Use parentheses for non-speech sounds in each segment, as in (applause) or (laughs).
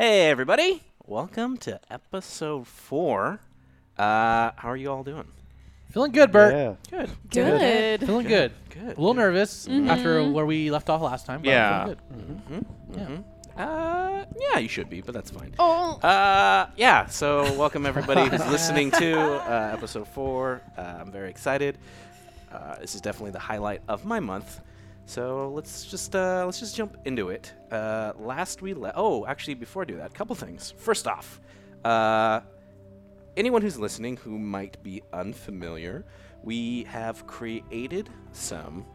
Hey, everybody! Welcome to episode four. Uh, how are you all doing? Feeling good, Bert. Yeah. Good. Good. Feeling good. Good. A little nervous Mm-hmm. after where we left off last time. But Yeah. Feeling good. Mm-hmm. Uh, yeah, you should be, but that's fine. Oh. Uh, yeah. So, welcome everybody who's (laughs) listening to uh, episode four. Uh, I'm very excited. Uh, this is definitely the highlight of my month. So let's just uh, let's just jump into it. Uh, last we le- oh, actually, before I do that, a couple things. First off, uh, anyone who's listening who might be unfamiliar, we have created some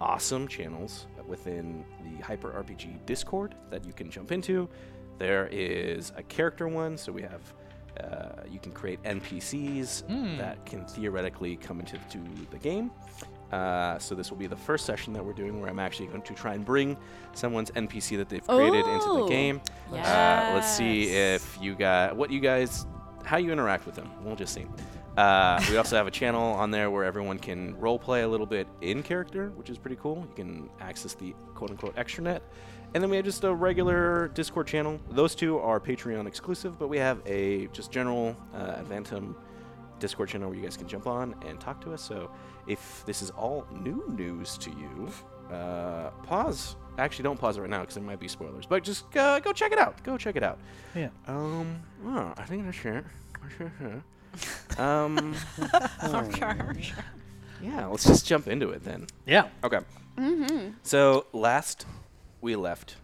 awesome channels within the Hyper RPG Discord that you can jump into. There is a character one, so we have uh, you can create NPCs Hmm. that can theoretically come into to the game. Uh, so this will be the first session that we're doing where I'm actually going to try and bring someone's NPC that they've created into the Oh. game. Uh, let's see if you got what you guys how you interact with them. We'll just see. Uh, we also have a channel on there where everyone can roleplay a little bit in character, which is pretty cool. You can access the quote unquote extranet. And then we have just a regular Discord channel. Those two are Patreon exclusive, but we have a just general uh, Advantum Discord channel where you guys can jump on and talk to us. So if this is all new news to you, uh, pause. Actually, don't pause it right now because there might be spoilers. But just uh, go check it out. Go check it out. Yeah. Um. Oh, I think that's it. That's it. (laughs) um. (laughs) Yeah. Let's just jump into it then. Yeah. Okay. Mm-hmm. So last we left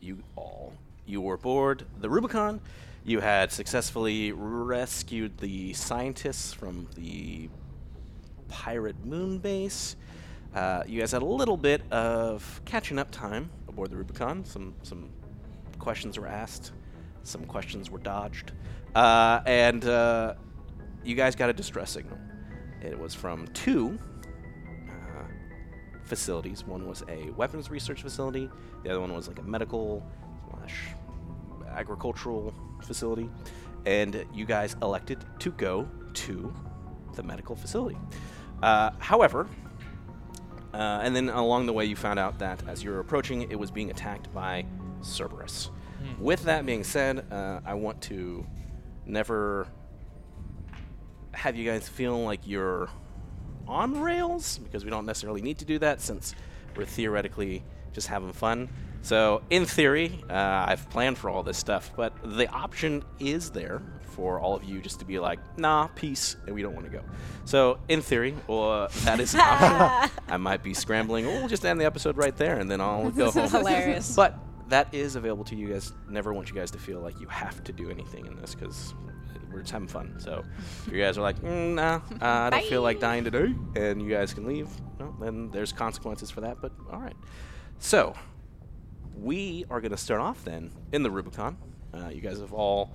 you all, you were aboard the Rubicon. You had successfully rescued the scientists from the pirate moon base. Uh, you guys had a little bit of catching up time aboard the Rubicon. Some some questions were asked, some questions were dodged, uh, and uh, you guys got a distress signal. It was from two uh, facilities. One was a weapons research facility. The other one was like a medical slash agricultural facility. And you guys elected to go to the medical facility. Uh, however, uh, and then along the way, you found out that as you were approaching, it was being attacked by Cerberus. With that being said, uh, I want to never have you guys feel like you're on rails because we don't necessarily need to do that since we're theoretically just having fun. So, in theory, uh, I've planned for all this stuff, but the option is there for all of you just to be like, nah, peace, and we don't want to go. So, in theory, well, that is an (laughs) option. I might be scrambling, or we'll just end the episode right there and then I'll go home. hilarious. But that is available to you guys. Never want you guys to feel like you have to do anything in this because we're just having fun. So if you guys are like, mm, nah, uh, I don't feel like dying today, and you guys can leave, well, then there's consequences for that. But all right. So we are going to start off then in the Rubicon. Uh, you guys have all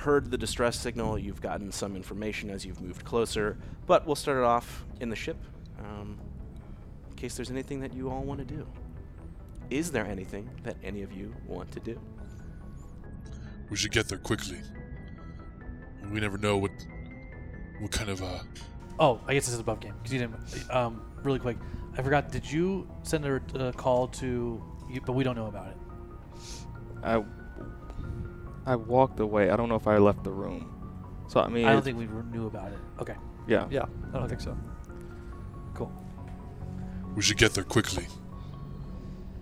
heard the distress signal. You've gotten some information as you've moved closer, but we'll start it off in the ship. Um, in case there's anything that you all want to do. Is there anything that any of you want to do? We should get there quickly. We never know what what kind of uh Oh, I guess this is a above game because you didn't. Um, really quick, I forgot. Did you send a uh, call to? You, but we don't know about it. I I walked away. I don't know if I left the room. So I mean, I don't think we knew about it. Okay. yeah. Yeah, I don't think so. Cool. we should get there quickly.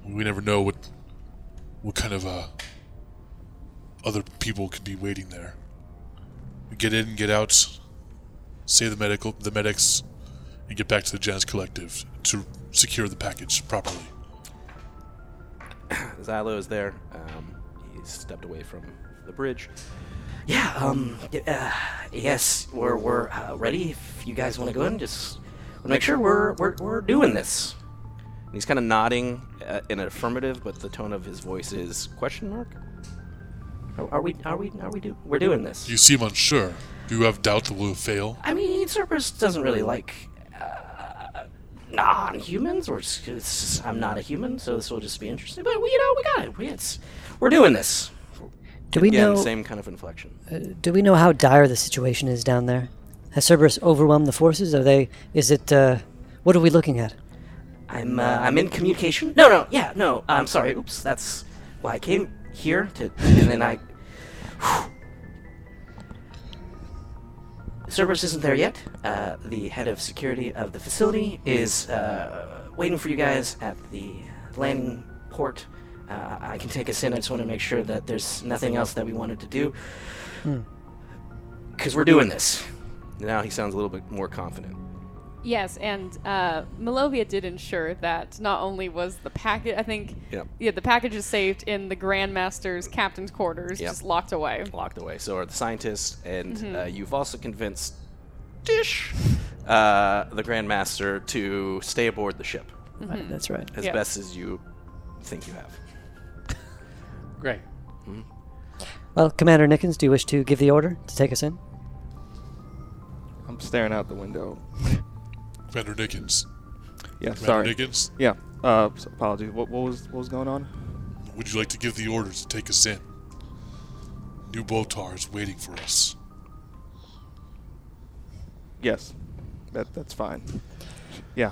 We never know what what kind of uh other people could be waiting there. We get in, get out, save the medical the medics, and get back to the Janus Collective to secure the package properly. (clears throat) Xylo is there. Um, he stepped away from the bridge. Yeah, um, uh, yes, we're, we're uh, ready. If you guys want to go in, just make sure we're, we're, we're doing this. And he's kind of nodding uh, in an affirmative, but the tone of his voice is question mark. Are, are we, are we, are we do, we're doing this. You seem unsure. Do you have doubt that we'll fail? I mean, Cerberus doesn't really like, uh, non-humans, or it's, it's I'm not a human, so this will just be interesting. But, we, you know, we got it. We, it's, we're doing this. Do we Again, know? same kind of inflection. Uh, do we know how dire the situation is down there? Has Cerberus overwhelmed the forces? Are they? Is it? Uh, what are we looking at? I'm, uh, I'm in communication. No, no, yeah, no, I'm sorry. Oops, that's well, I came here to, and then I. Cerberus isn't there yet. Uh, the head of security of the facility is uh, waiting for you guys at the landing port. Uh, I can take us in. I just want to make sure that there's nothing else that we wanted to do. Because we're doing this. Now he sounds a little bit more confident. Yes, and uh, Malovia did ensure that not only was the package, I think, Yep. yeah, the package is saved in the Grandmaster's captain's quarters, Yep. just locked away. locked away. So are the scientists, and Mm-hmm. uh, you've also convinced Dish, uh, the Grandmaster, to stay aboard the ship Right, that's right. as Yeah. best as you think you have. Great. Well, Commander Nickens, do you wish to give the order to take us in? I'm staring out the window. (laughs) Commander Nickens. Yeah, Commander sorry. Nickens, Yeah, uh, s- apologies. What, what was what was going on? would you like to give the orders to take us in? New Botar is waiting for us. Yes, that that's fine. Yeah,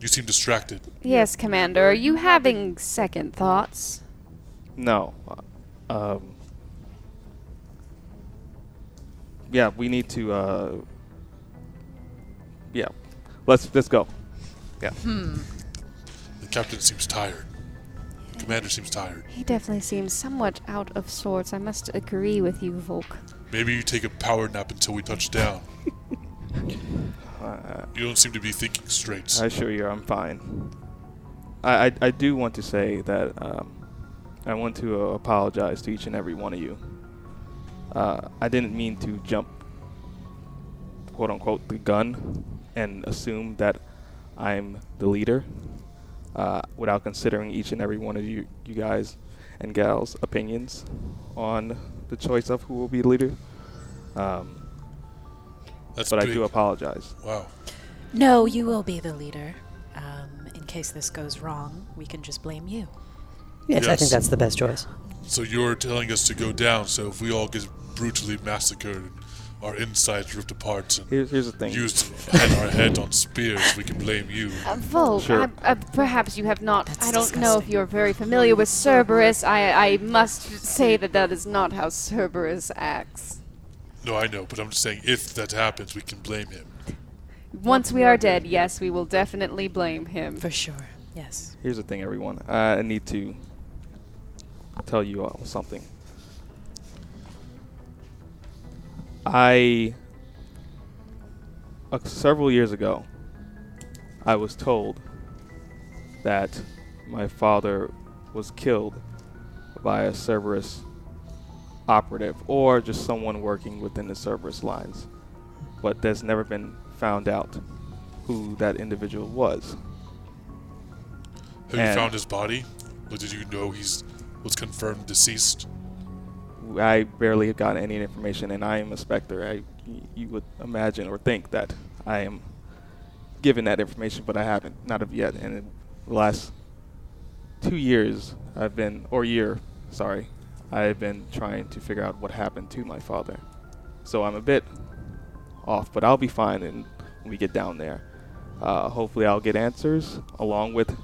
You seem distracted. Yes, Commander. Are you having second thoughts? No. Um. Yeah, we need to. Uh, yeah, let's let's go. Yeah. The captain seems tired. Commander seems tired. He definitely seems somewhat out of sorts. I must agree with you, Volk. Maybe you take a power nap until we touch down. (laughs) Uh, You don't seem to be thinking straight. I assure you, I'm fine. I, I, I do want to say that um, I want to uh, apologize to each and every one of you. Uh, I didn't mean to jump, quote unquote, the gun and assume that I'm the leader uh, without considering each and every one of you, you guys and gals' opinions on the choice of who will be the leader. Um, That's but I do apologize. Wow. No, you will be the leader. Um, in case this goes wrong, we can just blame you. Yes, I think that's the best choice. So you're telling us to go down, so if we all get brutally massacred, and our insides ripped apart, and Here's, here's the thing. used to hang our head on spears, we can blame you. Uh, Volk, Sure. I, uh, perhaps you have not. That's I don't know if you're very familiar with Cerberus. I, I must say that that is not how Cerberus acts. No, I know, but I'm just saying if that happens, we can blame him. Once we are dead, yes, we will definitely blame him. For sure. Yes. Here's the thing, everyone. I need to tell you all something. I, uh, several years ago, I was told that my father was killed by a Cerberus operative or just someone working within the Cerberus lines. But there's never been found out who that individual was. Have you found his body? Or did you know he's was confirmed deceased? I barely have gotten any information, and I am a Spectre. I, you would imagine or think that I am given that information, but I haven't, not of yet. And in the last two years, I've been, or year, sorry, I've been trying to figure out what happened to my father. So I'm a bit off, but I'll be fine in, when we get down there. Uh, hopefully, I'll get answers along with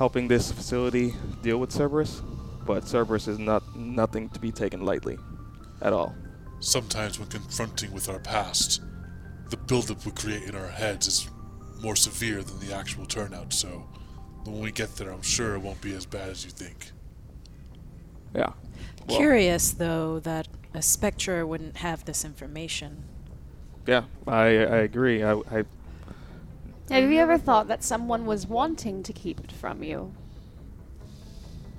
helping this facility deal with Cerberus but Cerberus is not nothing to be taken lightly at all. Sometimes when confronting with our past, the buildup we create in our heads is more severe than the actual turnout, so when we get there I'm sure it won't be as bad as you think. Yeah. Well, Curious, though, that a Spectre wouldn't have this information. Yeah, I I agree. I, I Have you ever thought that someone was wanting to keep it from you?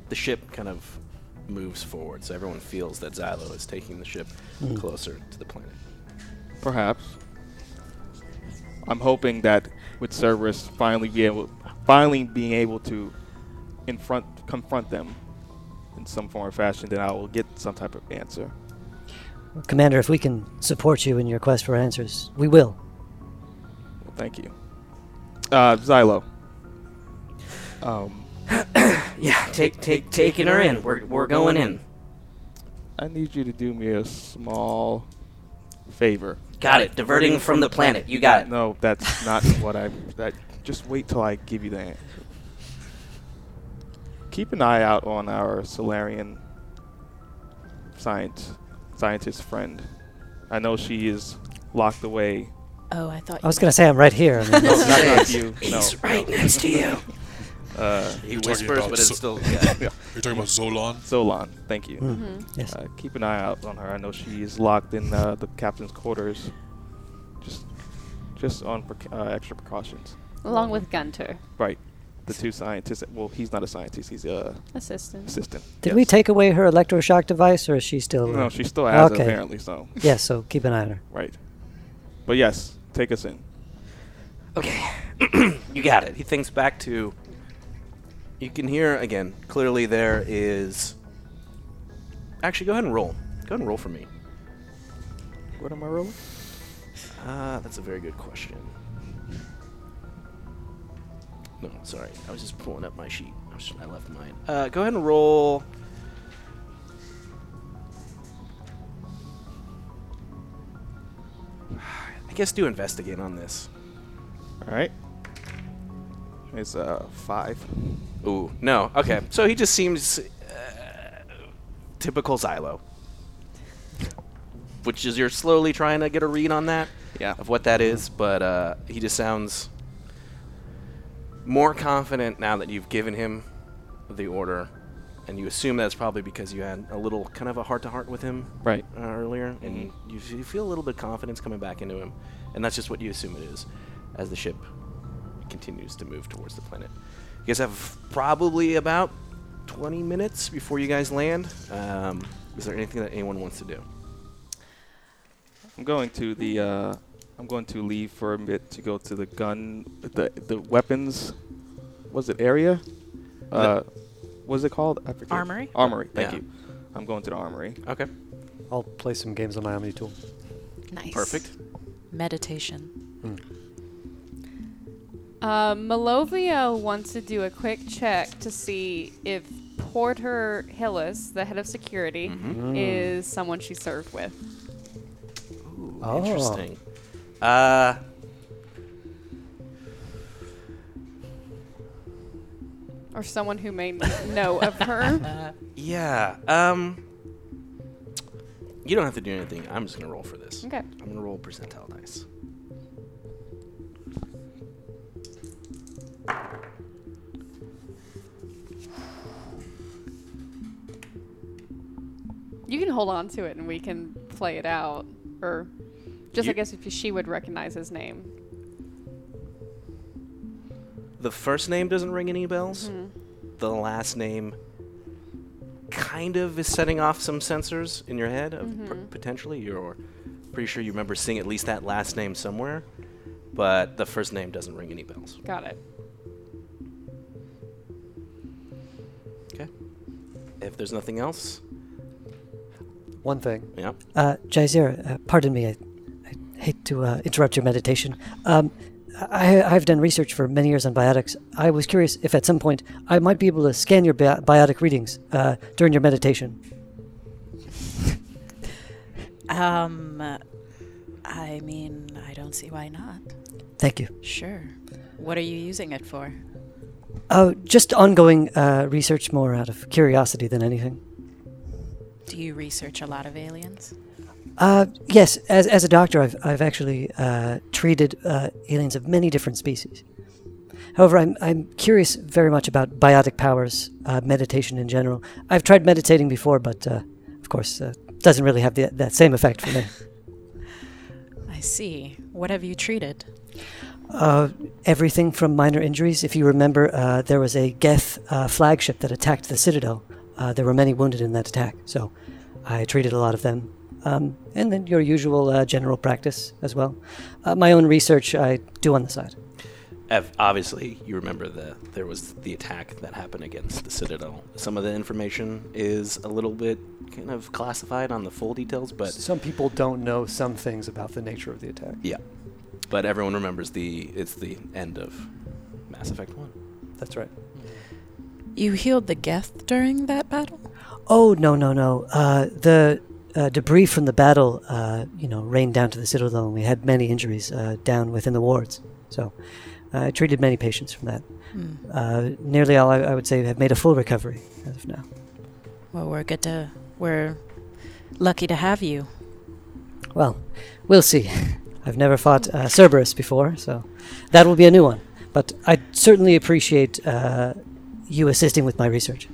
The ship kind of moves forward, so everyone feels that Xylo is taking the ship hmm. closer to the planet. perhaps I'm hoping that with Cerberus finally be able finally being able to in front confront them in some form or fashion, then I will get some type of answer. Commander, if we can support you in your quest for answers, we will. Well, thank you. Uh, Xylo. Um, (coughs) Yeah, take take taking her in. We're we're going in. I need you to do me a small favor. Got it. Diverting from the planet. You got it. No, that's (laughs) not what I. That just wait till I give you the answer. keep an eye out on our Solarian science scientist friend. I know she is locked away. Oh, I thought I was going to say I'm right here. I (laughs) mean, No, not, not you. No. He's right next to you. (laughs) Uh, He You're talking whispers, about but it's so- still (laughs) yeah. You're talking about Zolan? Solon, thank you. mm, yes. Uh, keep an eye out on her. I know she is locked in uh, the captain's quarters. Just, just on preca- uh, extra precautions. Along with Gunter, Right. The two scientists. Well, he's not a scientist. He's a assistant. assistant. Did we take away her electroshock device, or is she still? No, she still has it apparently. So Yes. So keep an eye on her. right. But yes, take us in. Okay, (clears throat) you got it. He thinks back to. You can hear again. Clearly, there is. Actually, go ahead and roll. Go ahead and roll for me. What am I rolling? Uh, that's a very good question. No, sorry. I was just pulling up my sheet. I, I left mine. Uh, go ahead and roll. Guess do investigate on this. All right. It's uh five. Ooh, no. Okay, so he just seems uh, typical Xylo. Which is you're slowly trying to get a read on that Yeah. of what that is, but uh, he just sounds more confident now that you've given him the order, and you assume that's probably because you had a little kind of a heart-to-heart with him Right. uh, earlier, and you, you feel a little bit of confidence coming back into him, and that's just what you assume it is as the ship continues to move towards the planet. You guys have probably about 20 minutes before you guys land. Um, is there anything that anyone wants to do? I'm going to the. Uh, I'm going to leave for a bit to go to the gun, the the weapons. Was it area? Uh, what's it called? I forget. Armory? Armory. Thank Yeah. you. I'm going to the armory. Okay, I'll play some games on my Omni tool. Nice. perfect. Meditation. Uh, Malovia wants to do a quick check to see if Porter Hillis, the head of security, Mm-hmm. is someone she served with. Ooh, Oh. interesting. Uh, Or someone who may know of her. (laughs) yeah. Um, you don't have to do anything. I'm just gonna roll for this. Okay. I'm gonna roll percentile dice. You can hold on to it and we can play it out. Or just, I guess, if she would recognize his name. The first name doesn't ring any bells. Mhm. The last name kind of is setting off some sensors in your head of p- Mhm. potentially. You're pretty sure you remember seeing at least that last name somewhere, but the first name doesn't ring any bells. Got it. Okay. If there's nothing else, One thing. yeah. Uh, Jaizir, uh, pardon me. I, I hate to uh, interrupt your meditation. Um, I, I've done research for many years on biotics. I was curious if at some point I might be able to scan your bi- biotic readings uh, during your meditation. Um, I mean, I don't see why not. Thank you. Sure. What are you using it for? Oh, just ongoing uh, research, more out of curiosity than anything. Do you research a lot of aliens? Uh, yes, as, as a doctor, I've, I've actually uh, treated uh, aliens of many different species. However, I'm, I'm curious very much about biotic powers, uh, meditation in general. I've tried meditating before, but uh, of course, uh, doesn't really have the, that same effect for me. I see. What have you treated? Uh, everything from minor injuries. If you remember, uh, there was a Geth uh, flagship that attacked the Citadel. Uh, there were many wounded in that attack, so I treated a lot of them. Um, and then your usual uh, general practice as well. Uh, my own research I do on the side. Ev- obviously, you remember the there was the attack that happened against the Citadel. Some of the information is a little bit kind of classified on the full details, but Some people don't know some things about the nature of the attack. yeah. But everyone remembers the it's the end of Mass Effect One. That's right. You healed the Geth during that battle? Oh no no no! Uh, the uh, debris from the battle, uh, you know, rained down to the Citadel, and we had many injuries uh, down within the wards. So I treated many patients from that. Uh, nearly all, I, I would say, have made a full recovery as of now. Well, we're good to. We're lucky to have you. Well, we'll see. (laughs) I've never fought uh, Cerberus before, so that will be a new one. But I'd certainly appreciate uh, you assisting with my research.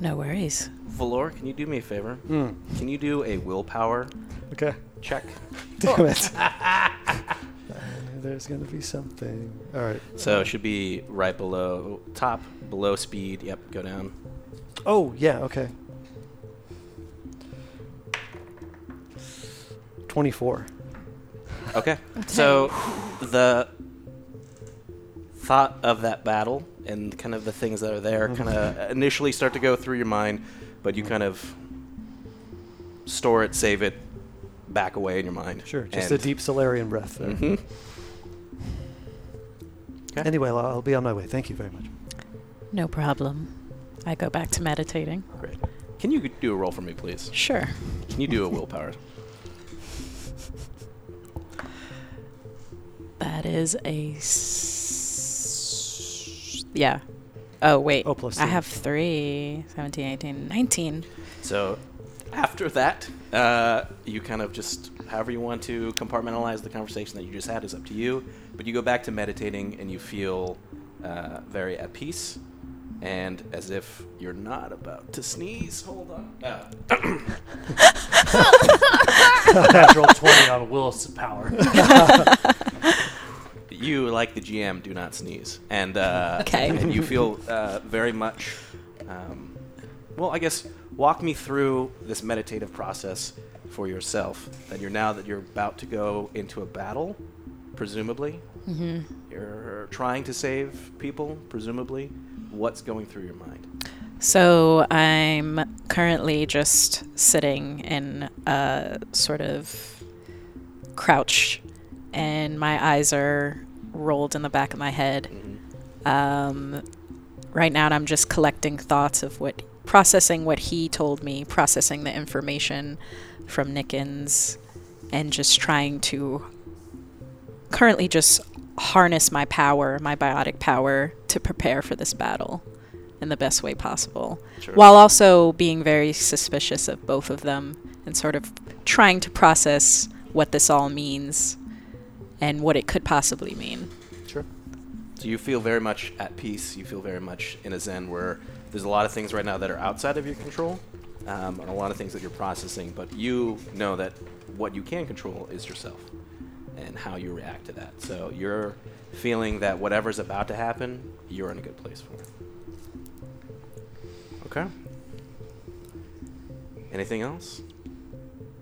No worries. Valor, can you do me a favor? Hmm. Can you do a willpower Okay. check? (laughs) Damn it. There's gonna be something. All right. So it should be right below top, below speed. Yep, go down. Oh yeah. Okay. Twenty-four. Okay. (laughs) So the thought of that battle and kind of the things that are there kind of initially start to go through your mind, but you kind of store it, save it, back away in your mind. Sure. Just and a deep Solarian breath there. Mhm. Okay. Anyway, I'll, I'll be on my way. Thank you very much. No problem. I go back to meditating. Great. Can you do a roll for me, please? Sure. Can you do a willpower? That is a. S- yeah. Oh, wait. Oh, plus I two. have three. 17, 18, 19. So after that, uh, you kind of just, however you want to compartmentalize the conversation that you just had is up to you. But you go back to meditating and you feel uh, very at peace and as if you're not about to sneeze. Hold on. Uh, (laughs) Natural 20 on Will's power. (laughs) you, like the GM, do not sneeze. And, uh, Okay. and you feel uh, very much, um, well, I guess, walk me through this meditative process for yourself. That you're now that you're about to go into a battle, presumably. Mm-hmm. You're trying to save people, presumably. What's going through your mind? So I'm currently just sitting in a sort of crouch, and my eyes are rolled in the back of my head. Um, right now, I'm just collecting thoughts of what, processing what he told me, processing the information from Nickens, and just trying to currently just harness my power, my biotic power, to prepare for this battle in the best way possible. Sure. While also being very suspicious of both of them and sort of trying to process what this all means and what it could possibly mean. Sure. So you feel very much at peace. You feel very much in a zen where there's a lot of things right now that are outside of your control, um, and a lot of things that you're processing. But you know that what you can control is yourself and how you react to that. So you're feeling that whatever's about to happen, you're in a good place for it. Okay. Anything else?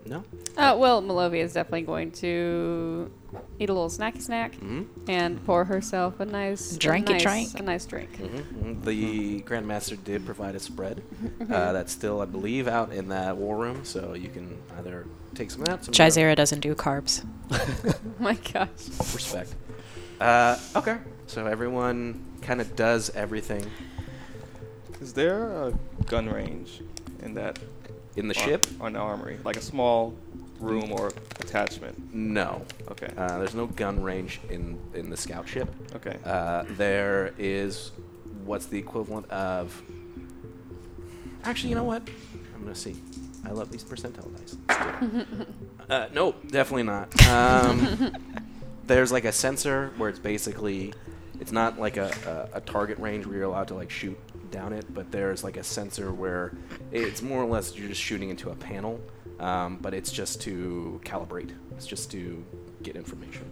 No. Uh, well, Malovia is definitely going to eat a little snacky snack Mm-hmm. and pour herself a nice Drink a nice, drink. a nice drink. Mm-hmm. The Grandmaster did provide a spread uh, that's still, I believe, out in that war room, so you can either take some of that. Some of that. Jizera doesn't do carbs. Oh (laughs) (laughs) my gosh. Respect. Uh, okay, so everyone kind of does everything Is there a gun range in that in the ar- ship. on the armory, like a small room or attachment? No, Okay. uh, there's no gun range in in the scout ship. okay. Uh, there is what's the equivalent of. Actually, you know what? I'm gonna see. I love these percentile dice. Let's do it. uh, no, definitely not. Um, (laughs) there's like a sensor where it's basically, it's not like a, a, a target range where you're allowed to like shoot down it, but there's like a sensor where it's more or less you're just shooting into a panel, um, but it's just to calibrate. It's just to get information.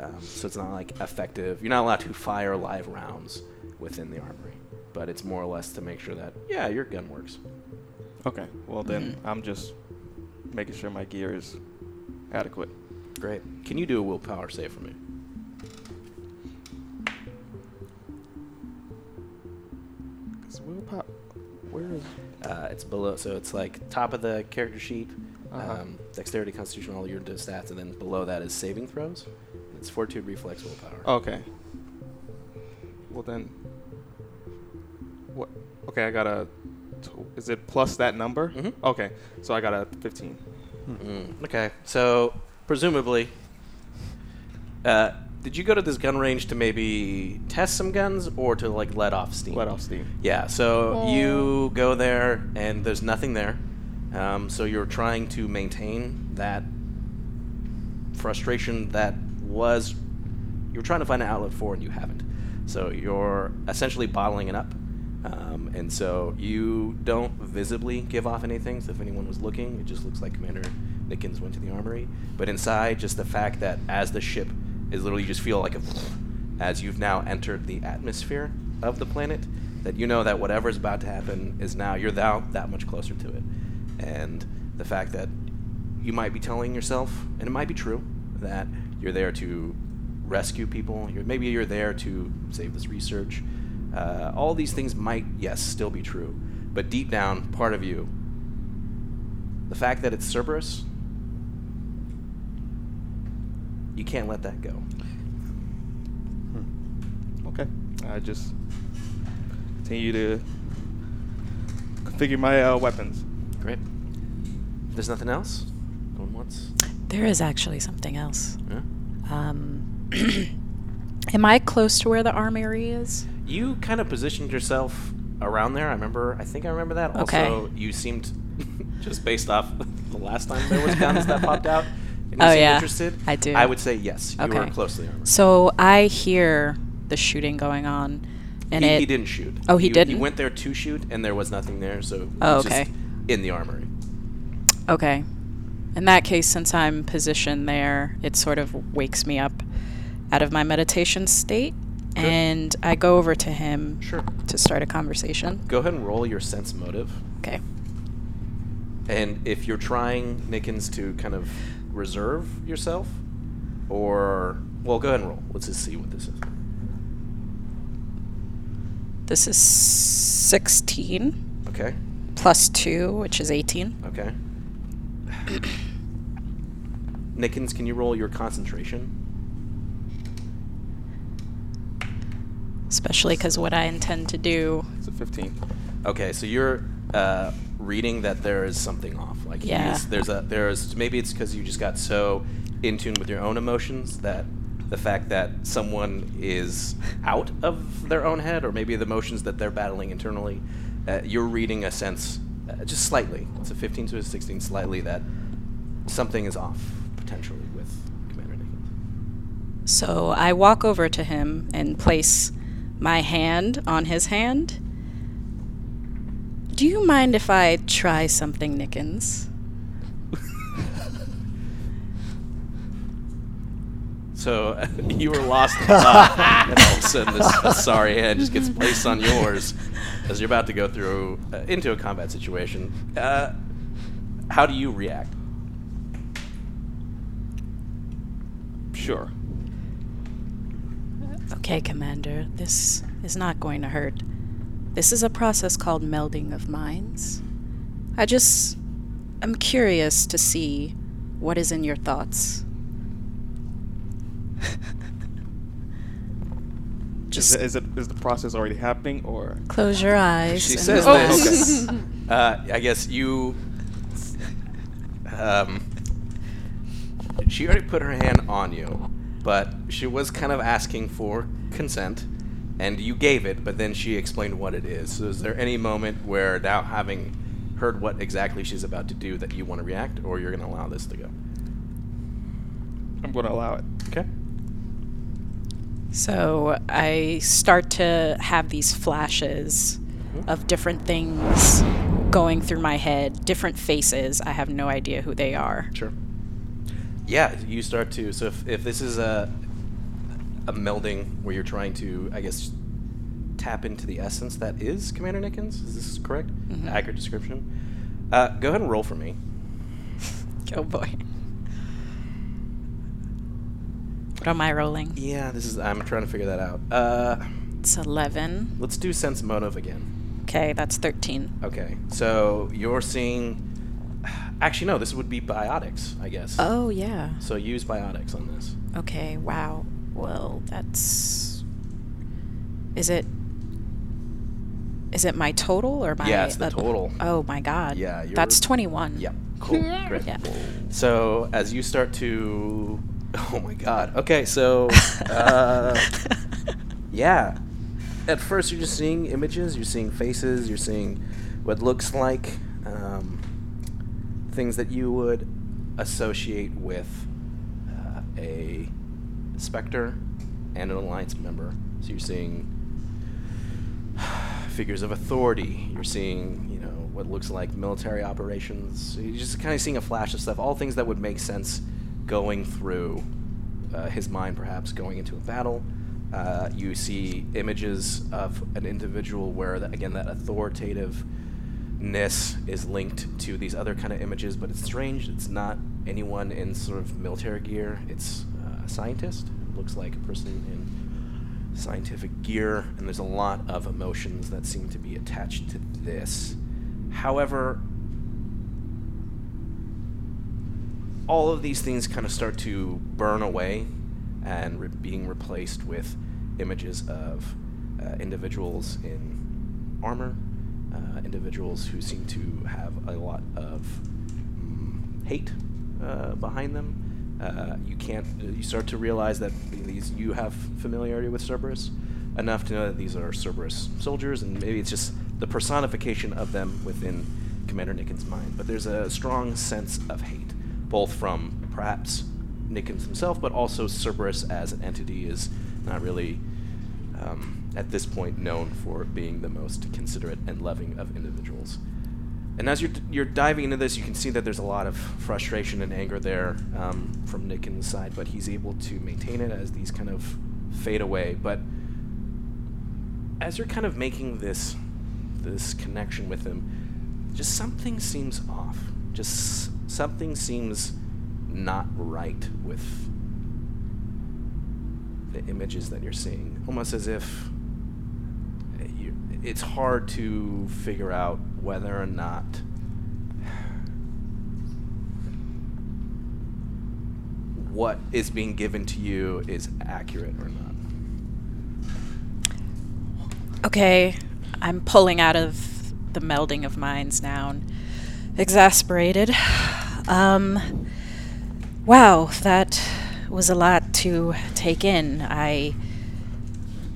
Um, so it's not like effective. You're not allowed to fire live rounds within the armory, but it's more or less to make sure that yeah, your gun works. Okay. Well then, I'm just making sure my gear is adequate. Great. Can you do a willpower save for me? Cause willpower. Where is? Uh, it's below, so it's like top of the character sheet, Uh-huh. um, dexterity, constitution, all your stats, and then below that is saving throws. It's fortitude, reflex, willpower. Okay. Well then. What? Okay, I got a. Is it plus that number? Mhm. Okay, so I got a 15. Mm, okay, so presumably, uh, did you go to this gun range to maybe test some guns or to like let off steam? Let off steam. Yeah. So you go there and there's nothing there. Um, so you're trying to maintain that frustration that was you're trying to find an outlet for and you haven't. So you're essentially bottling it up. Um, and so you don't visibly give off anything. So if anyone was looking, it just looks like Commander Nickens went to the armory. But inside, just the fact that as the ship is literally, you just feel like a (sniffs) as you've now entered the atmosphere of the planet, that you know that whatever is about to happen is now you're now that much closer to it. And the fact that you might be telling yourself, and it might be true, that you're there to rescue people. You're, maybe you're there to save this research. Uh, all these things might, yes, still be true. But deep down, part of you, the fact that it's Cerberus, you can't let that go. Okay. I just continue to configure my uh, weapons. Great. There's nothing else? Going once? There is actually something else. Yeah? Um, (clears throat) am I close to where the armory is? You kind of positioned yourself around there. I remember. I think I remember that. Okay. Also, you seemed (laughs) just based off (laughs) the last time there was guns that popped out. (laughs) And you Oh, yeah. interested. I do. I would say yes. Okay. close to the armor. So I hear the shooting going on, and he, it. he didn't shoot. Oh, he He didn't? He went there to shoot, and there was nothing there. So Oh, okay. just in the armory. Okay. In that case, since I'm positioned there, it sort of wakes me up out of my meditation state, and I go over to him Sure. to start a conversation. Go ahead and roll your sense motive. Okay. And if you're trying, Nickens, to kind of reserve yourself, or well, go ahead and roll. Let's just see what this is. This is 16 Okay. plus 2, which is 18. Okay. (coughs) Nickens, can you roll your concentration? Especially because what I intend to do. It's a 15. Okay, so you're uh, reading that there is something off. Like Yeah. is- there's a there's maybe it's because you just got so in tune with your own emotions that the fact that someone is out of their own head, or maybe the emotions that they're battling internally, uh, you're reading a sense uh, just slightly. It's a 15 to a 16, slightly that something is off potentially with Commander Nickens. So I walk over to him and place my hand on his hand. Do you mind if I try something, Nickens? So (laughs) you were lost in thought, and all of a sudden this uh, sorry hand just gets placed on yours as you're about to go through uh, into a combat situation. Uh, how do you react? Sure. Okay, Commander, this is not going to hurt. This is a process called melding of minds. I just. I'm curious to see what is in your thoughts. (laughs) Is, just it, is, it, is the process already happening or? close your eyes. She says Oh, this. (laughs) Uh, I guess you. Um, she already put her hand on you, but she was kind of asking for consent, and you gave it. But then she explained what it is. So, is there any moment where now, having heard what exactly she's about to do, that you want to react, or you're going to allow this to go? I'm going to allow it. Okay. So I start to have these flashes Mm-hmm. of different things going through my head, different faces. I have no idea who they are. Sure. Yeah, you start to. So if, if this is a a melding where you're trying to, I guess, tap into the essence that is Commander Nickens, is this correct? Mhm. Accurate description. Uh, go ahead and roll for me. (laughs) Oh boy. What am I rolling? Yeah, this is. I'm trying to figure that out. Uh, It's 11. let's do sense motive again. Okay, that's 13. Okay, so you're seeing. Actually, no. This would be biotics, I guess. Oh, yeah. So use biotics on this. Okay, wow. Well, that's. Is it. Is it my total or my. Yeah, it's the uh, total. Oh my god. Yeah, you're- That's 21. Yep. (laughs) Cool. Great. Yeah. So as you start to (laughs) Oh my god. Okay, so (laughs) uh, yeah. At first, you're just seeing images. You're seeing faces. You're seeing what looks like um, things that you would associate with uh, a Spectre and an alliance member. So you're seeing (sighs) figures of authority. You're seeing, you know, what looks like military operations. You're just kind of seeing a flash of stuff. All things that would make sense going through uh, his mind, perhaps going into a battle. Uh, you see images of an individual where, again, that authoritativeness is linked to these other kind of images, but it's strange. It's not anyone in sort of military gear. It's scientist. looks like a person in scientific gear, and there's a lot of emotions that seem to be attached to this. However, all of these things kind of start to burn away and re- being replaced with images of uh, individuals in armor, uh, individuals who seem to have a lot of mm, hate uh, behind them. Uh, you can't. You start to realize that these you have familiarity with Cerberus enough to know that these are Cerberus soldiers, and maybe it's just the personification of them within Commander Nickens' mind. But there's a strong sense of hate, both from perhaps Nickens himself, but also Cerberus as an entity is not really, um, at this point, known for being the most considerate and loving of individuals. And as you're, you're diving into this, you can see that there's a lot of frustration and anger there um, from Nick inside, but he's able to maintain it as these kind of fade away. But as you're kind of making this this connection with him, just something seems off. Just something seems not right with the images that you're seeing. Almost as if you, it's hard to figure out whether or not what is being given to you is accurate or not. Okay, I'm pulling out of the melding of minds now, exasperated. Um, wow, that was a lot to take in. I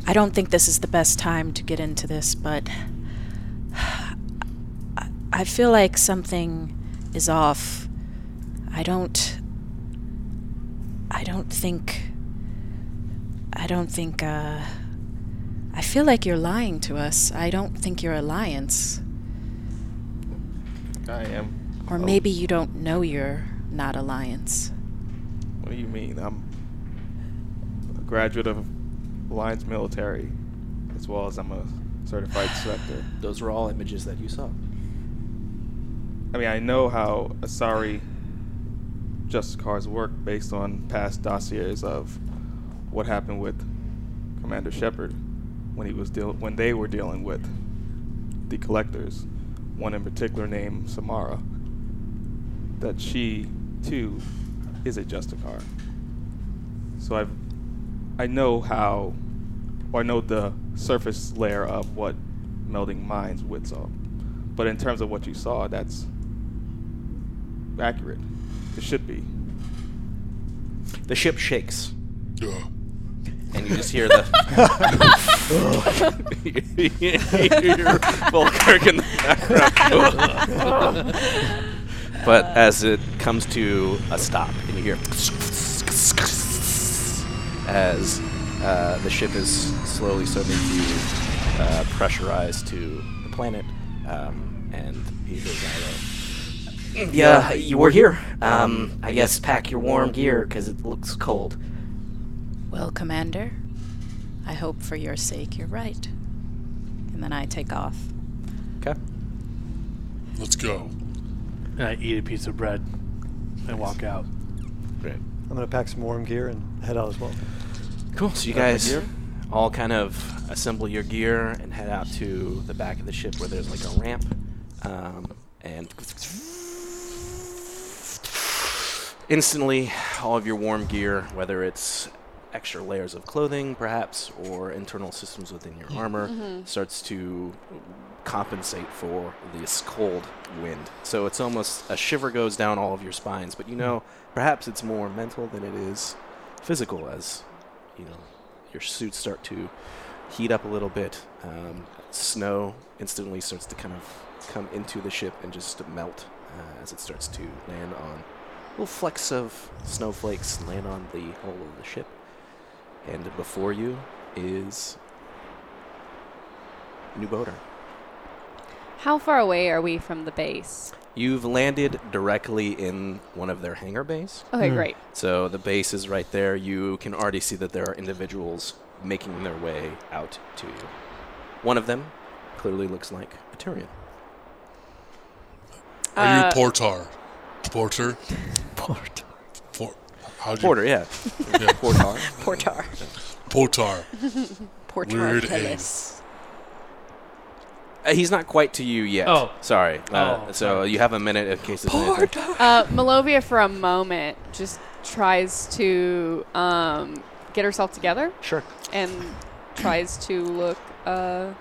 I don't think this is the best time to get into this, but I feel like something is off. I don't I don't think I don't think uh I feel like you're lying to us. I don't think you're Alliance. I am. Or Oh, maybe you don't know you're not Alliance. What do you mean? I'm a graduate of Alliance Military, as well as I'm a certified (sighs) selector. Those were all images that you saw. I mean, I know how Asari Justicars work based on past dossiers of what happened with Commander Shepard when he was deal when they were dealing with the collectors. One in particular named Samara. That she too is a Justicar. So I've I know how or I know the surface layer of what melding minds with saw. But in terms of what you saw, that's accurate. It should be. The ship shakes, and you just hear the. you hear Volkirk in the background. but as it comes to a stop, and you hear as uh, the ship is slowly starting to uh, pressurize to the planet, um, and he goes out. Yeah, you were here. Um, I guess pack your warm gear because it looks cold. Well, Commander, I hope for your sake you're right. And then I take off. Okay. Let's go. And I eat a piece of bread and walk out. Great. I'm gonna pack some warm gear and head out as well. Cool. So you guys all kind of assemble your gear and head out to the back of the ship where there's like a ramp, um, and instantly all of your warm gear, whether it's extra layers of clothing perhaps or internal systems within your armor, starts to compensate for this cold wind. So it's almost a shiver goes down all of your spines, but you know, perhaps it's more mental than it is physical as you know your suits start to heat up a little bit. Um, snow instantly starts to kind of come into the ship and just melt uh, as it starts to land on little flecks of snowflakes land on the hull of the ship. And before you is New Boater. How far away are we from the base? You've landed directly in one of their hangar bays. Okay, Hmm. great. So the base is right there. You can already see that there are individuals making their way out to you. One of them clearly looks like a Turian. Are Uh, you Portar? Porter? Porter. Por- how'd you- Porter, yeah. Yeah. (laughs) Portar. Portar. Portar. Portar Weird Hillis. Uh, he's not quite to you yet. Oh. Sorry. Uh, Oh, so sorry. you have a minute in case there's anything. Uh, (laughs) Malovia, for a moment, just tries to um, get herself together Sure. and tries to look uh,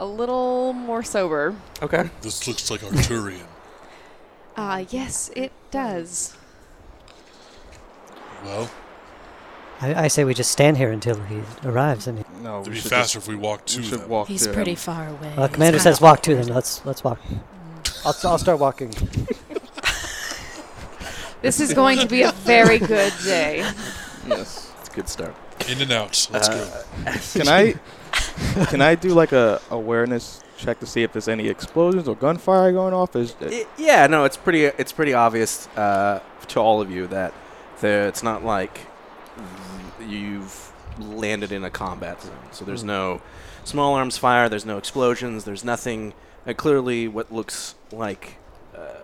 a little more sober. Okay. This looks like a Turian. Uh, yes, it does. well, I, I say we just stand here until he arrives. And mean, No, it'd be faster if we walk to we them. walk He's to pretty them. far away. uh, He's Commander says walk to them. Let's let's walk. I'll, I'll start walking. (laughs) This is going to be a very good day. Yes. It's a good start. In and out. Let's Uh, go. (laughs) Can I can I do like a awareness check to see if there's any explosions or gunfire going off? Is I- yeah, no, it's pretty. It's pretty obvious uh, to all of you that there, it's not like you've landed in a combat zone. So there's no small arms fire. There's no explosions. There's nothing. Uh, clearly, what looks like uh,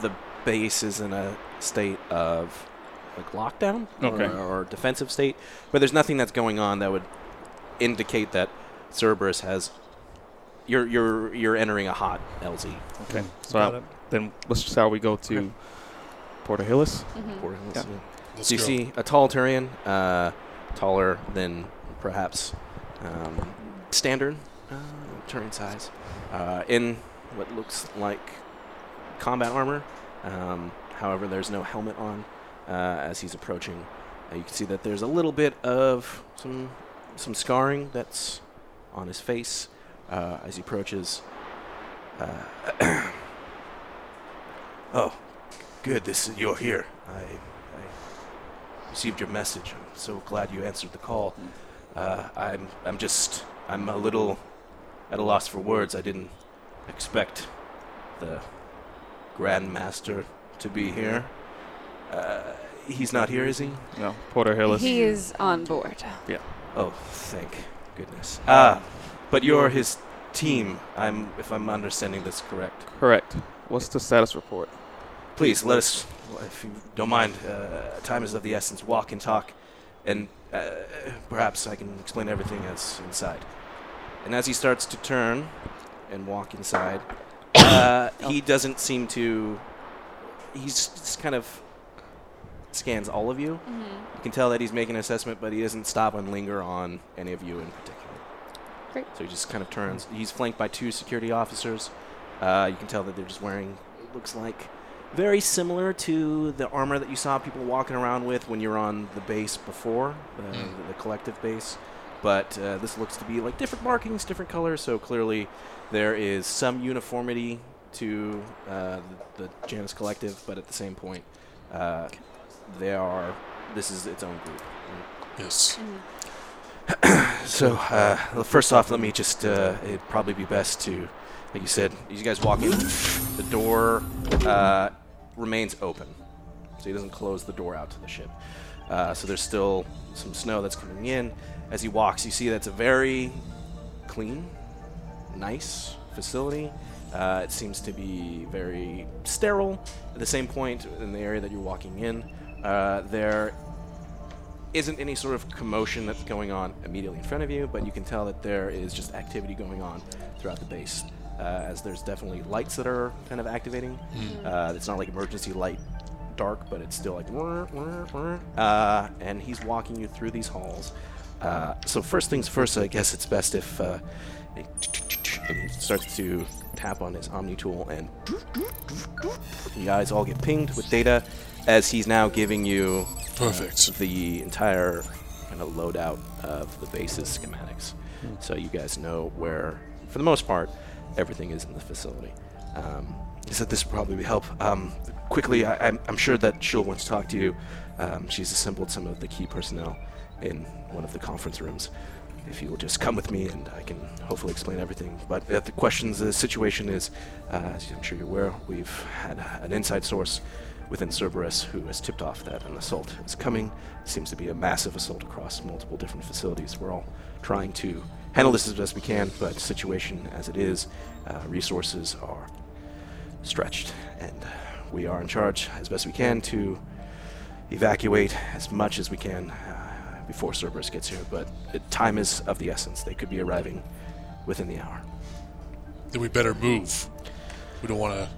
the base is in a state of like lockdown Okay. or, or defensive state, but there's nothing that's going on that would indicate that Cerberus has. You're you're you're entering a hot LZ. okay. So Got I- it. then let's just how we go to Porter Hillis? Mhm. Porter Hills, Yeah. yeah. Let's So you go. see a tall Turian, uh, taller than perhaps um, standard uh, Turian size, uh, in what looks like combat armor. Um, however, there's no helmet on uh, as he's approaching. Uh, you can see that there's a little bit of some some scarring that's on his face uh, as he approaches. Uh, (clears throat) oh, good. This is, you're here. I, I received your message. I'm so glad you answered the call. Uh, I'm I'm just I'm a little at a loss for words. I didn't expect the Grand Master to be here. Uh, he's not here, is he? No, Porter Hillis. He is on board. Yeah. Oh, thank goodness. Ah, but you're his team. I'm if I'm understanding this correct. Correct. What's the status report? Please let us, if you don't mind. Uh, time is of the essence. Walk and talk, and uh, perhaps I can explain everything as inside. And as he starts to turn and walk inside, (coughs) uh, he doesn't seem to. He's just kind of scans all of you. Mhm. You can tell that he's making an assessment, but he doesn't stop and linger on any of you in particular. Great. So he just kind of turns. He's flanked by two security officers. Uh, you can tell that they're just wearing, it looks like, very similar to the armor that you saw people walking around with when you were on the base before, the, Mm. the collective base. But uh, this looks to be like different markings, different colors. So clearly, there is some uniformity to uh, the, the Janus Collective, but at the same point, uh, they are. This is its own group. Yes. (clears throat) So, uh, well, first off, let me just, uh, it'd probably be best to, like you said, you guys walk in, the door uh, remains open. So he doesn't close the door out to the ship. Uh, so there's still some snow that's coming in. As he walks, you see that's a very clean, nice facility. Uh, it seems to be very sterile. At the same point, in the area that you're walking in, uh, there isn't any sort of commotion that's going on immediately in front of you, but you can tell that there is just activity going on throughout the base. Uh, as there's definitely lights that are kind of activating. Uh, it's not like emergency light dark, but it's still like. Uh, and he's walking you through these halls. Uh, so first things first, I guess it's best if uh, he starts to tap on his Omni tool, and you guys all get pinged with data as he's now giving you Perfect. the entire kind of loadout of the base's schematics. Hmm. So you guys know where, for the most part, everything is in the facility. Um, he said this would probably help. Um, quickly, I, I'm, I'm sure that she'll want to talk to you. Um, she's assembled some of the key personnel in one of the conference rooms. If you will just come with me, and I can hopefully explain everything. But uh, the questions, the situation is, uh, as I'm sure you're aware, we've had an inside source within Cerberus who has tipped off that an assault is coming. It seems to be a massive assault across multiple different facilities. We're all trying to handle this as best we can, but situation as it is, uh, resources are stretched, and we are in charge as best we can to evacuate as much as we can uh, before Cerberus gets here. But time is of the essence. They could be arriving within the hour. Then we better move. We don't want to.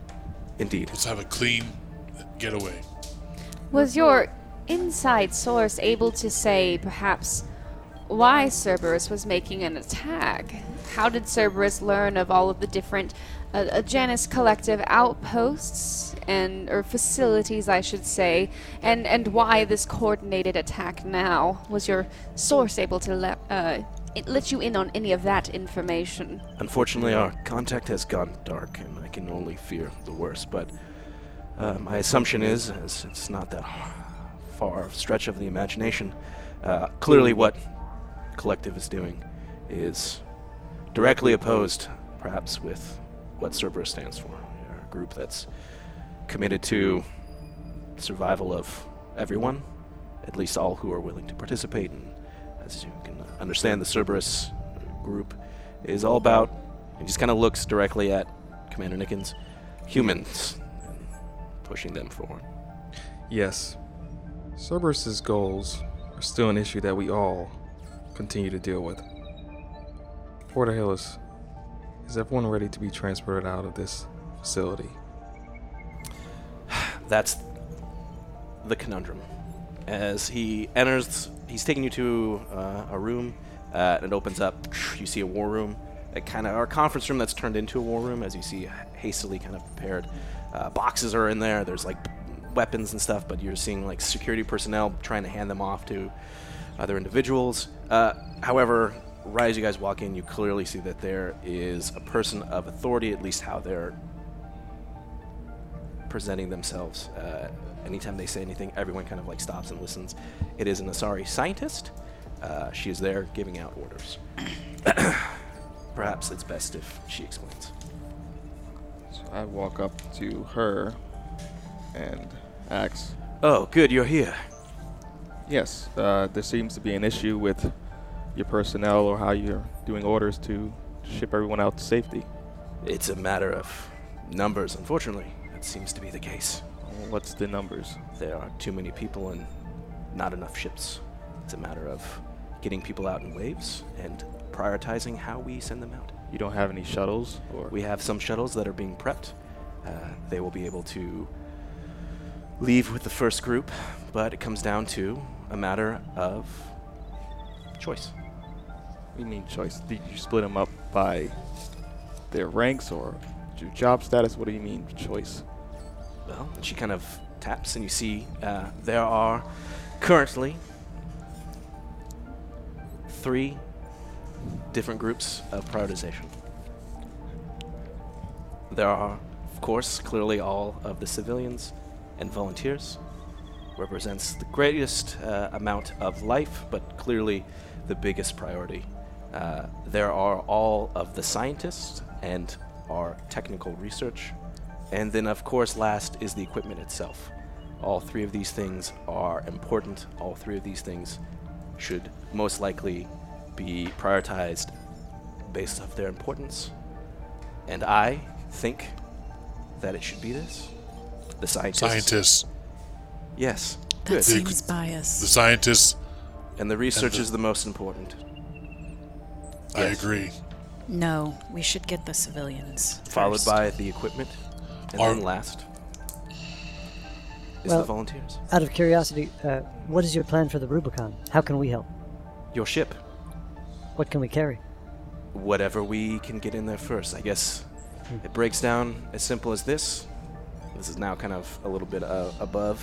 Indeed. Let's have a clean getaway. Was your inside source able to say perhaps why Cerberus was making an attack? How did Cerberus learn of all of the different uh, uh, Janus Collective outposts and or facilities, I should say, and and why this coordinated attack now? Was your source able to let uh, it let you in on any of that information? Unfortunately, our contact has gone dark, and I can only fear the worst. But uh, my assumption is, as it's not that far stretch of the imagination, uh, clearly what Collective is doing is directly opposed, perhaps, with what Cerberus stands for. A group that's committed to the survival of everyone, at least all who are willing to participate. And as you can understand, the Cerberus group is all about. He just kind of looks directly at Commander Nickens, humans, pushing them forward. Yes. Cerberus's goals are still an issue that we all continue to deal with. Porter Hillis, is everyone ready to be transported out of this facility? (sighs) That's the conundrum. As he enters, he's taking you to uh, a room, uh, and it opens up. (sniffs) You see a war room, a kind of our conference room that's turned into a war room. As you see, hastily kind of prepared uh, boxes are in there. There's like weapons and stuff, but you're seeing like security personnel trying to hand them off to other individuals. Uh, however, right as you guys walk in, you clearly see that there is a person of authority, at least how they're presenting themselves. Uh, anytime they say anything, everyone kind of like stops and listens. It is an Asari scientist. Uh, she is there giving out orders. (coughs) Perhaps it's best if she explains. I walk up to her and ask, Oh, good, you're here. Yes, uh, there seems to be an issue with your personnel or how you're doing orders to ship everyone out to safety. It's a matter of numbers, unfortunately. That seems to be the case. What's the numbers? There are too many people and not enough ships. It's a matter of getting people out in waves and prioritizing how we send them out. You don't have any shuttles or We have some shuttles that are being prepped. Uh, they will be able to leave with the first group, but it comes down to a matter of choice. What do you mean choice? Did you split them up by their ranks or your job status? What do you mean choice? Well, and she kind of taps, and you see uh, there are currently three different groups of prioritization. There are, of course, clearly all of the civilians and volunteers. Represents the greatest uh, amount of life, but clearly the biggest priority. Uh, there are all of the scientists and our technical research. And then, of course, last is the equipment itself. All three of these things are important. All three of these things should most likely be prioritized based off their importance. And I think that it should be this. The scientists. Scientists. Yes. That Good. seems biased. The scientists. And the research the- is the most important. I Yes. agree. No, we should get the civilians. Followed first. by the equipment. And Are- then last is Well- the volunteers. Out of curiosity, uh, what is your plan for the Rubicon? How can we help? Your ship. What can we carry? whatever we can get in there first. I guess it breaks down as simple as this. This is now kind of a little bit uh, above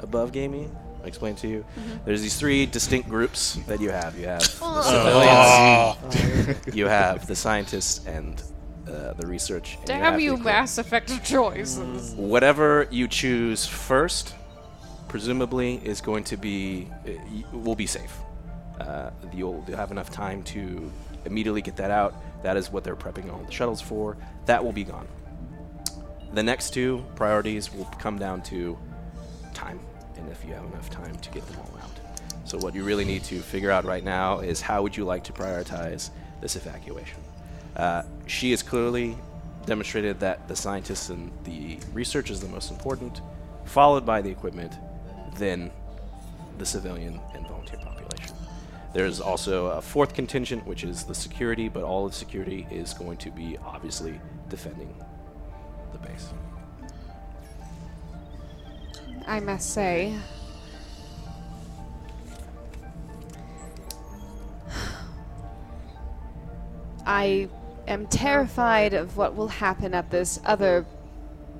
above gamey. I'll explain to you. There's these three distinct groups that you have. You have the civilians, you have the scientists, and uh, the research. and Damn have you, equipment. Mass Effect choices. Whatever you choose first, presumably is going to be uh, will be safe. Uh, you'll have enough time to immediately get that out. That is what they're prepping all the shuttles for. That will be gone. The next two priorities will come down to time, and if you have enough time to get them all out. So what you really need to figure out right now is how would you like to prioritize this evacuation. Uh, she has clearly demonstrated that the scientists and the research is the most important, followed by the equipment, then the civilian and volunteer population. There's also a fourth contingent, which is the security, but all of security is going to be obviously defending the base. I must say. I am terrified of what will happen at this other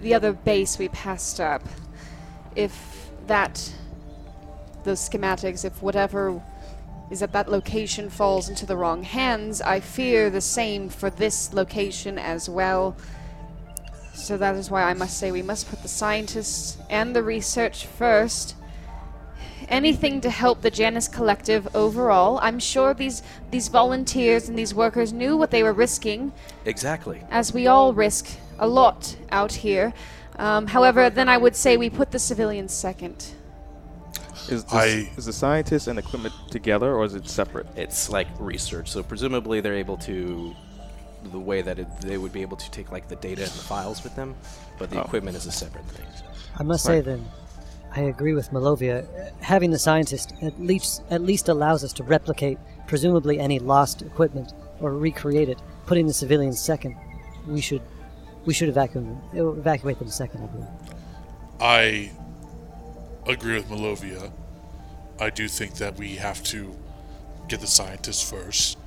the other base we passed up. If that those schematics, if whatever is that that location falls into the wrong hands, I fear the same for this location as well. So that is why I must say we must put the scientists and the research first. Anything to help the Janus Collective overall. I'm sure these these volunteers and these workers knew what they were risking, Exactly. as we all risk a lot out here. Um, however, then I would say we put the civilians second. Is the, I- is the scientists and equipment together, or is it separate? It's like research, so presumably they're able to, the way that it, they would be able to take like the data and the files with them, but the Oh. equipment is a separate thing. I must say then, I agree with Malovia. Having the scientist at least at least allows us to replicate presumably any lost equipment or recreate it. Putting the civilians second, we should we should evacuate them, evacuate them second. I believe. I agree with Malovia. I do think that we have to get the scientists first,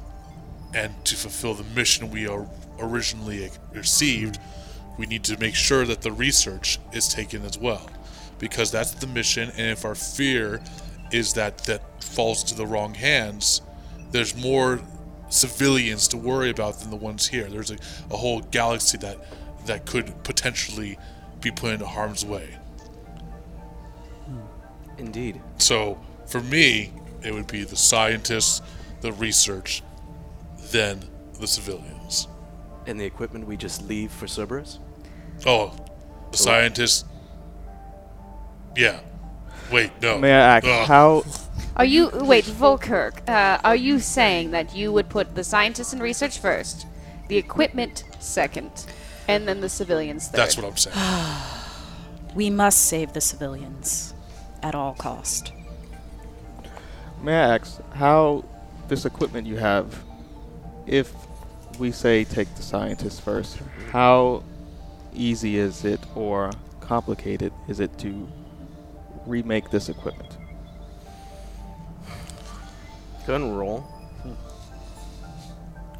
and to fulfill the mission we are originally received, we need to make sure that the research is taken as well, because that's the mission. And if our fear is that that falls to the wrong hands, there's more civilians to worry about than the ones here. There's a, a whole galaxy that that could potentially be put into harm's way. Indeed. So for me, it would be the scientists, the research, then the civilians. And the equipment we just leave for Cerberus? Oh, the scientists. Yeah. Wait, no. May I ask Ugh. how? Are you wait, Volkirk? Uh, are you saying that you would put the scientists and research first, the equipment second, and then the civilians third? That's what I'm saying. (sighs) We must save the civilians at all cost. May I ask how this equipment you have? If we say take the scientists first, how easy is it or complicated is it to remake this equipment? Go ahead and roll.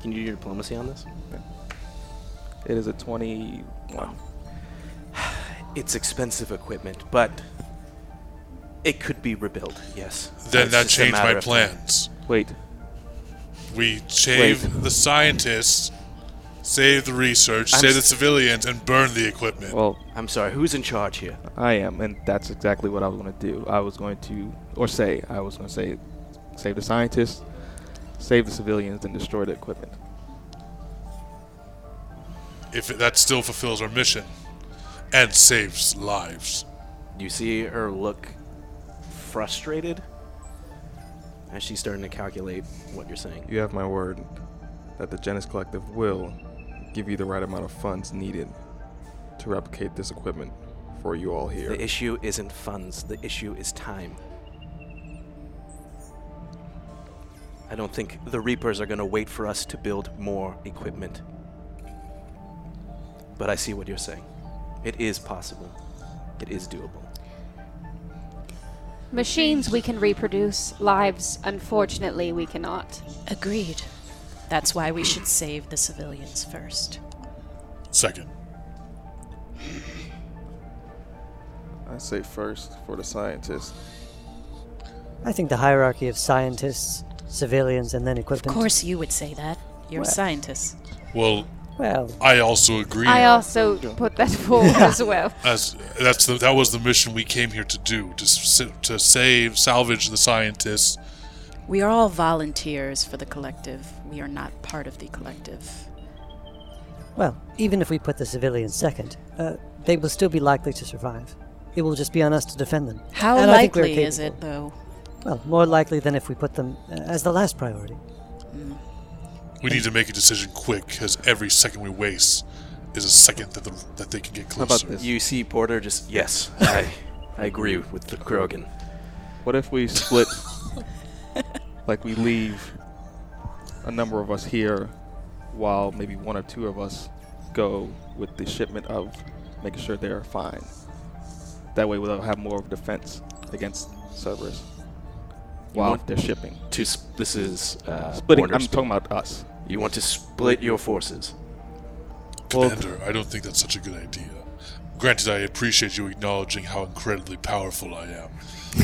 Can you do your diplomacy on this? It is a 21. (sighs) It's expensive equipment, but it could be rebuilt, yes. then that changed my of time. plans. Wait, We save the scientists, save the research, I'm save the civilians, and burn the equipment. well, I'm sorry, who's in charge here? I am, and that's exactly what I was going to do. I was going to, or say, I was going to say, save the scientists, save the civilians, and destroy the equipment. if it, that still fulfills our mission and saves lives. You see her look frustrated as she's starting to calculate what you're saying. You have my word that the Janus Collective will give you the right amount of funds needed to replicate this equipment for you all here. The issue isn't funds, the issue is time. I don't think the Reapers are going to wait for us to build more equipment. But I see what you're saying. It is possible. It is doable. Machines we can reproduce, lives, unfortunately, we cannot. Agreed. That's why we should save the civilians first. Second. I say first for the scientists. I think the hierarchy of scientists, civilians, and then equipment. Of course, you would say that. You're Well- a scientist. Well, Well, I also agree. I also put that (laughs) forward as well. as that's the, that was the mission we came here to do to to save, salvage the scientists. We are all volunteers for the collective. We are not part of the collective. well, even if we put the civilians second, uh, they will still be likely to survive. It will just be on us to defend them. How And I think we're likely is it, though? Well, more likely than if we put them uh, as the last priority. We need to make a decision quick, because every second we waste is a second that the, that they can get How closer. about this? You see Porter just yes, I I agree with the Krogan. What if we split? like we leave a number of us here, while maybe one or two of us go with the shipment of making sure they're fine. That way, we'll have more of a defense against Cerberus while want- they're shipping. To s- this is uh, Splitting. Porter I'm speak. talking about us. You want to split your forces. Well- Commander, I don't think that's such a good idea. Granted, I appreciate you acknowledging how incredibly powerful I am.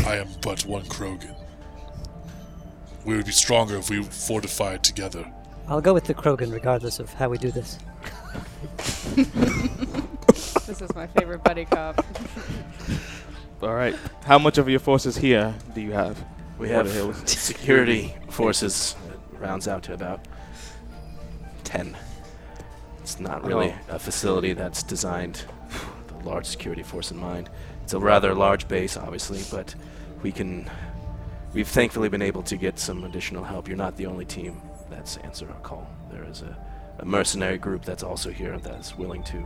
I am but one Krogan. We would be stronger if we fortified together. I'll go with the Krogan regardless of how we do this. (laughs) This is my favorite buddy cop. All right. How much of your forces here do you have? We have Hills. (laughs) security forces rounds out to about ten. It's not oh. really Oh. a facility that's designed (sighs) with a large security force in mind. It's a rather large base, obviously, but we can. We've thankfully been able to get some additional help. You're not the only team that's answered our call. There is a, a mercenary group that's also here that's willing to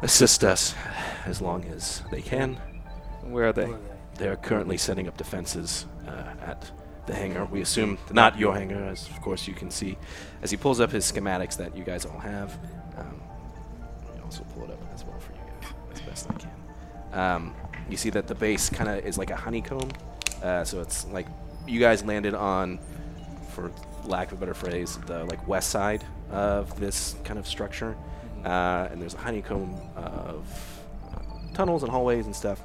assist us as long as they can. Where are they? They're currently setting up defenses uh, at the hangar. We assume not your hangar, as of course you can see as he pulls up his schematics that you guys all have. Um, let me also pull it up as well for you guys as best I can. Um, you see that the base kind of is like a honeycomb, uh, so it's like you guys landed on, for lack of a better phrase, the like west side of this kind of structure, uh, and there's a honeycomb of uh, tunnels and hallways and stuff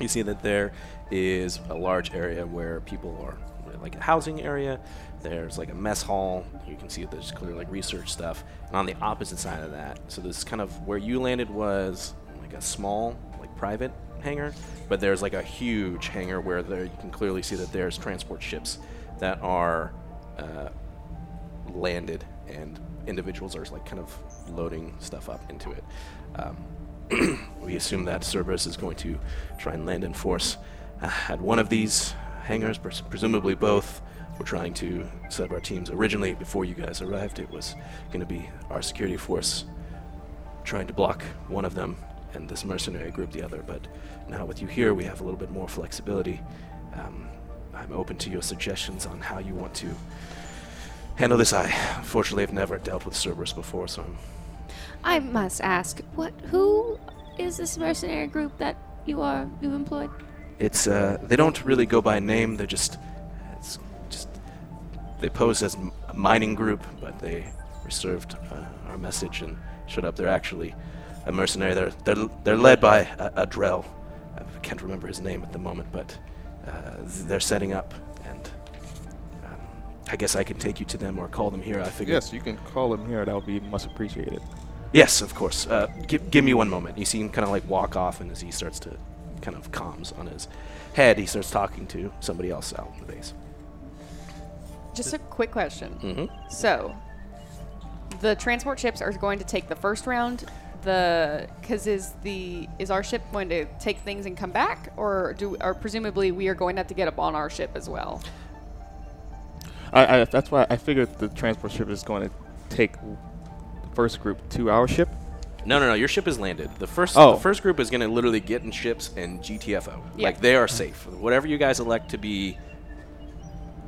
you see that there is a large area where people are like a housing area. There's like a mess hall. You can see there's clear like research stuff. And on the opposite side of that so this is kind of where you landed was like a small like private hangar but there's like a huge hangar where there you can clearly see that there's transport ships that are uh, landed and individuals are like kind of loading stuff up into it. Um, (clears throat) we assume that Cerberus is going to try and land in force uh, at one of these hangars, pres- presumably both. We're trying to set up our teams. Originally, before you guys arrived, it was going to be our security force trying to block one of them and this mercenary group the other. But now, with you here, we have a little bit more flexibility. Um, I'm open to your suggestions on how you want to handle this. I, unfortunately, have never dealt with Cerberus before, so I'm I must ask, what? Who is this mercenary group that you are you employed? It's uh, they don't really go by name. They're just, it's just they pose as a mining group, but they reserved uh, our message and showed up. They're actually a mercenary. They're they're they're led by a, a Drell. I can't remember his name at the moment, but uh, they're setting up, and um, I guess I can take you to them or call them here. I figure. Yes, you can call them here. That would be much appreciated. Yes, of course. Uh, give, give me one moment. You see him kind of like walk off, and as he starts to kind of comms on his head, he starts talking to somebody else out in the base. Just a quick question. Mm-hmm. So, the transport ships are going to take the first round. The because is the is our ship going to take things and come back, or do or presumably we are going to have to get up on our ship as well? I, I that's why I figured the transport ship is going to take the first group to our ship. No, no, no. Your ship is landed. The first, Oh. the first group is going to literally get in ships and GTFO. Yeah. Like they are safe. Whatever you guys elect to be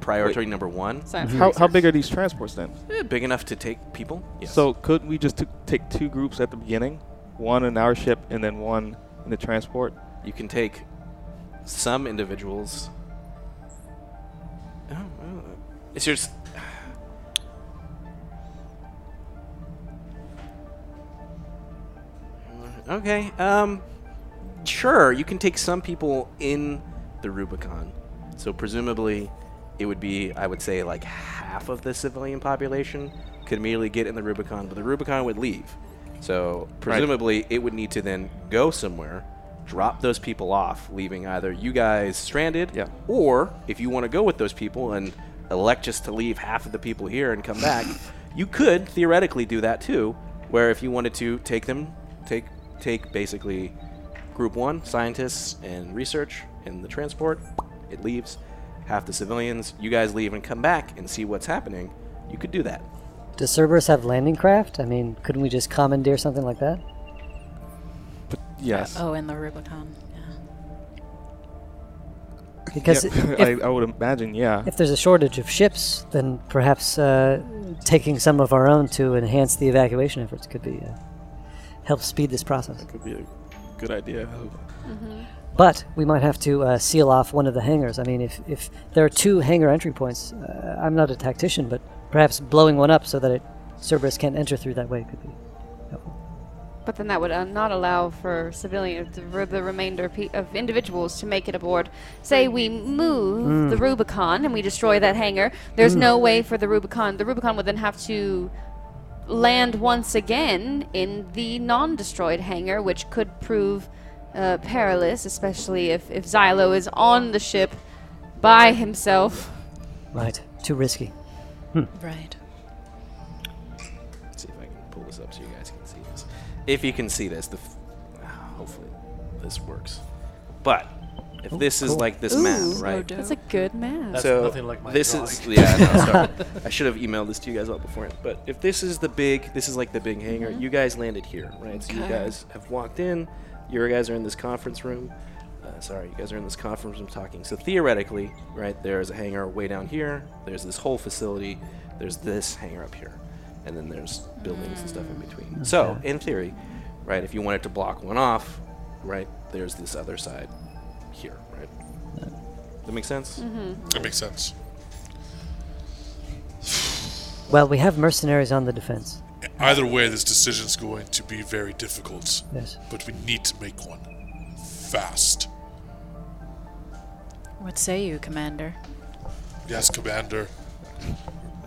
priority number one, Science How, how big are these transports then? eh, big enough to take people. Yes. So could we just t- take two groups at the beginning, one in our ship and then one in the transport? you can take some individuals. Oh, oh, it's just Okay. Um, sure. You can take some people in the Rubicon. So presumably, it would be, I would say, like half of the civilian population could immediately get in the Rubicon, but the Rubicon would leave. So presumably, it would need to then go somewhere, drop those people off, leaving either you guys stranded, Yeah. or if you want to go with those people and elect just to leave half of the people here and come back, (laughs) you could theoretically do that too. Where if you wanted to take them, take take basically group one scientists and research and the transport, it leaves half the civilians. You guys leave and come back and see what's happening. You could do that. Does Cerberus have landing craft? I mean, couldn't we just commandeer something like that? But yes. Oh, in the Rubicon. Yeah. Because Yeah, (laughs) if, I, I would imagine, yeah. if there's a shortage of ships, then perhaps uh, taking some of our own to enhance the evacuation efforts could be uh, help speed this process. That could be a good idea. But we might have to uh, seal off one of the hangars. I mean, if, if there are two hangar entry points, uh, I'm not a tactician, but perhaps blowing one up so that it, Cerberus can't enter through that way could be helpful. But then that would uh, not allow for civilian the, re- the remainder pe- of individuals to make it aboard. Say we move the Rubicon and we destroy that hangar. There's no way for the Rubicon. The Rubicon would then have to land once again in the non-destroyed hangar, which could prove uh, perilous, especially if if Xylo is on the ship by himself. Right. Too risky. Right. Let's see if I can pull this up so you guys can see this. If you can see this, the f- hopefully this works. But if this is like this map, right? That's a good map. That's so nothing like my this drawing. is yeah. No, sorry. (laughs) I should have emailed this to you guys all beforehand. But if this is the big, this is like the big hangar. You guys landed here, right? So you guys have walked in. You guys are in this conference room. Uh, sorry, you guys are in this conference room talking. So theoretically, right, there's a hangar way down here. There's this whole facility. There's this hangar up here, and then there's buildings and stuff in between. So in theory, right, if you wanted to block one off, right, there's this other side here, right. That makes sense. That makes sense. Well, we have mercenaries on the defense. Either way, this decision is going to be very difficult, Yes. but we need to make one fast. What say you, Commander? Yes, Commander.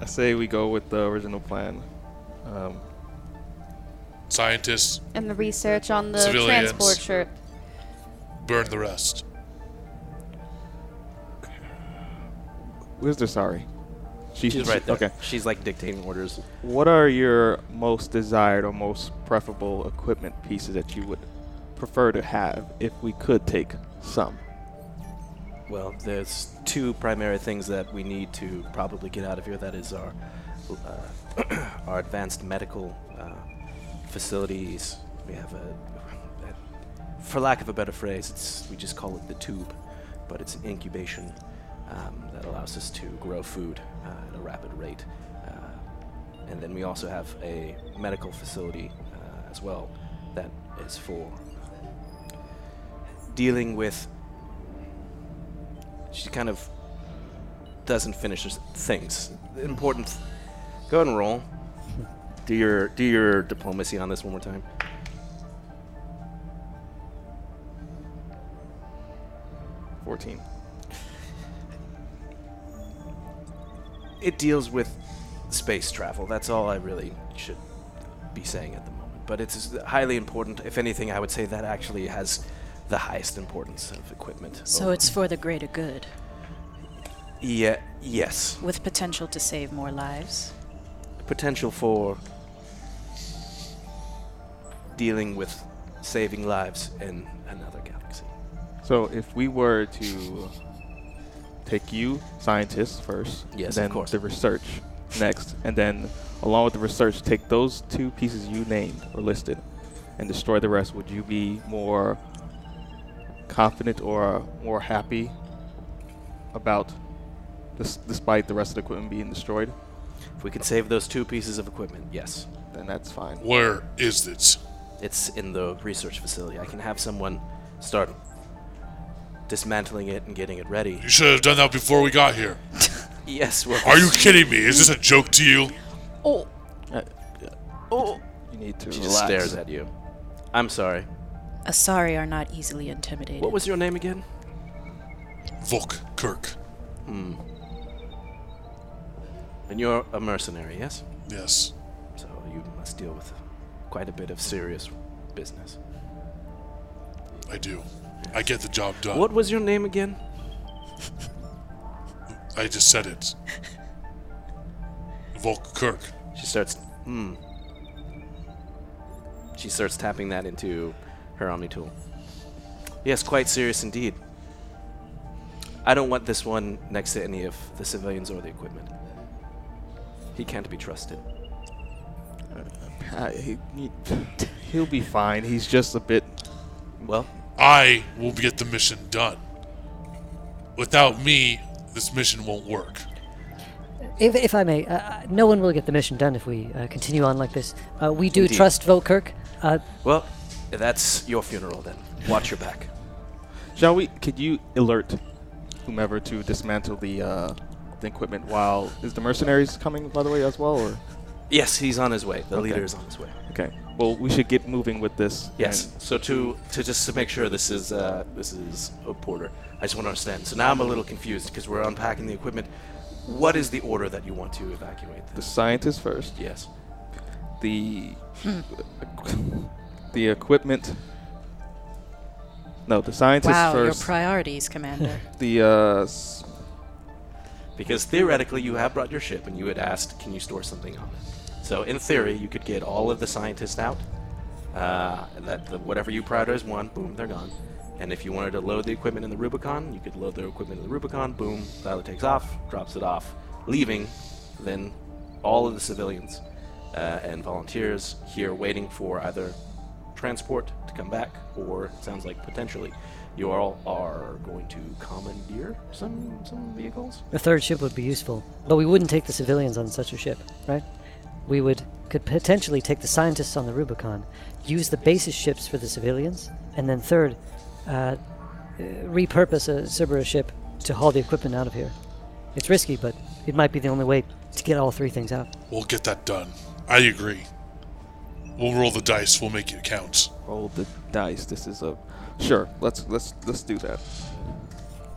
I say we go with the original plan. Um, Scientists, And the research on the transport ship. burn the rest. Where's the sorry? She- She's right there. Okay. She's like dictating orders. What are your most desired or most preferable equipment pieces that you would prefer to have if we could take some? Well, there's two primary things that we need to probably get out of here. That is our uh, (clears throat) our advanced medical uh, facilities. We have a, a- for lack of a better phrase, it's we just call it the tube, but it's an incubation um, that allows us to grow food uh, at a rapid rate. Uh, and then we also have a medical facility uh, as well that is for dealing with she kind of doesn't finish things. Important. th- Go ahead and roll. Do your do your diplomacy on this one more time. Fourteen. It deals with space travel. That's all I really should be saying at the moment. But it's highly important. If anything, I would say that actually has the highest importance of equipment. So over- it's for the greater good, yeah, yes. with potential to save more lives. potential for dealing with saving lives in another galaxy. So if we were to take you, scientists, first, Yes, of then course. the research next, and then along with the research, take those two pieces you named or listed and destroy the rest, would you be more confident or more happy about this, despite the rest of the equipment being destroyed? If we can save those two pieces of equipment, yes. Then that's fine. Where is it? It's in the research facility. I can have someone start dismantling it and getting it ready. You should have done that before we got here. (laughs) Yes, well, Are Are you kidding me? Is this a joke to you? Oh, oh. You need to She relax. just stares at you. I'm sorry. Asari are not easily intimidated. What was your name again? Volk Kirk. Hmm. And you're a mercenary, yes? Yes. So you must deal with quite a bit of serious business. I do. I get the job done. What was your name again? I just said it. Volk Kirk. She starts. Hmm. She starts tapping that into her Omni tool. Yes, quite serious indeed. I don't want this one next to any of the civilians or the equipment. He can't be trusted. Uh, he, he, he'll be fine. He's just a bit. Well, I will get the mission done. Without me, this mission won't work. If, if I may, uh, uh, no one will get the mission done if we uh, continue on like this. Uh, we do Indeed. trust Volkirk. Uh, well, that's your funeral then. Watch your back. Shall we? Could you alert whomever to dismantle the uh, the equipment while is the mercenaries coming by the way as well or? Yes, he's on his way. The Okay. leader is on his way. Okay. Well, we should get moving with this. Yes. and- So to to just to make sure this is uh, this is a porter, I just want to understand. So now I'm a little confused because we're unpacking the equipment. What is the order that you want to evacuate the this? scientists first. Yes. The the equipment. No, the scientists wow, first. your priorities, Commander. (laughs) the uh, s- Because theoretically, you have brought your ship and you had asked, can you store something on it? So in theory, you could get all of the scientists out. Uh, that the, whatever you prioritize one, boom, they're gone. And if you wanted to load the equipment in the Rubicon, you could load the equipment in the Rubicon, boom, pilot takes off, drops it off, leaving then all of the civilians uh, and volunteers here waiting for either transport to come back, or it sounds like potentially you all are going to commandeer some some vehicles. a third ship would be useful, but we wouldn't take the civilians on such a ship, right? We would could potentially take the scientists on the Rubicon, use the basis ships for the civilians, and then third, uh, uh, repurpose a Cerberus ship to haul the equipment out of here. It's risky, but it might be the only way to get all three things out. We'll get that done. I agree. We'll roll the dice. We'll make it count. roll the dice. This is a sure. Let's let's let's do that.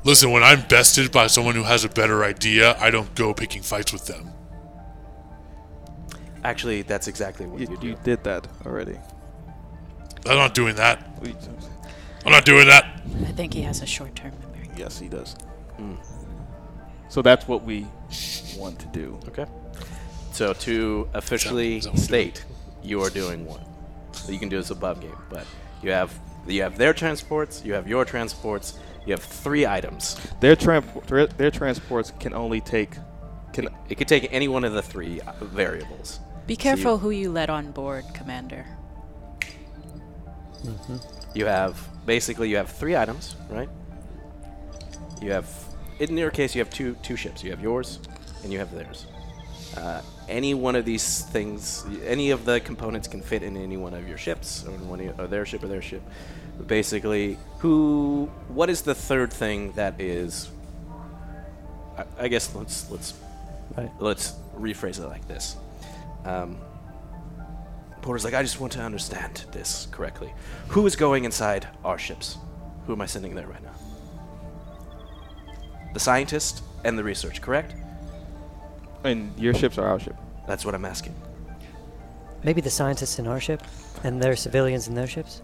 Listen, when I'm bested by someone who has a better idea, I don't go picking fights with them. Actually, that's exactly what You, you, do. you did that already. I'm not doing that. I'm not doing that. I think he has a short-term memory. Yes, he does. Hmm. So that's what we want to do. Okay. So to officially Is that- is that what state, you are doing one. So you can do this above game, but you have you have their transports, you have your transports, you have three items. Their tramp- their, their transports can only take can It could take any one of the three uh, variables. Be So you- careful who you let on board, Commander. You have basically you have three items, right? You have in your case you have two two ships. You have yours and you have theirs. Uh, any one of these things, any of the components can fit in any one of your ships, or in one of, or their ship or their ship. But basically, who? What is the third thing that is? I, I guess let's let's Right. let's rephrase it like this. Um, Porter's like, I just want to understand this correctly. Who is going inside our ships? Who am I sending there right now? The scientist and the research, correct? and your ships are our ship. That's what I'm asking. Maybe the scientists in our ship, and their civilians in their ships.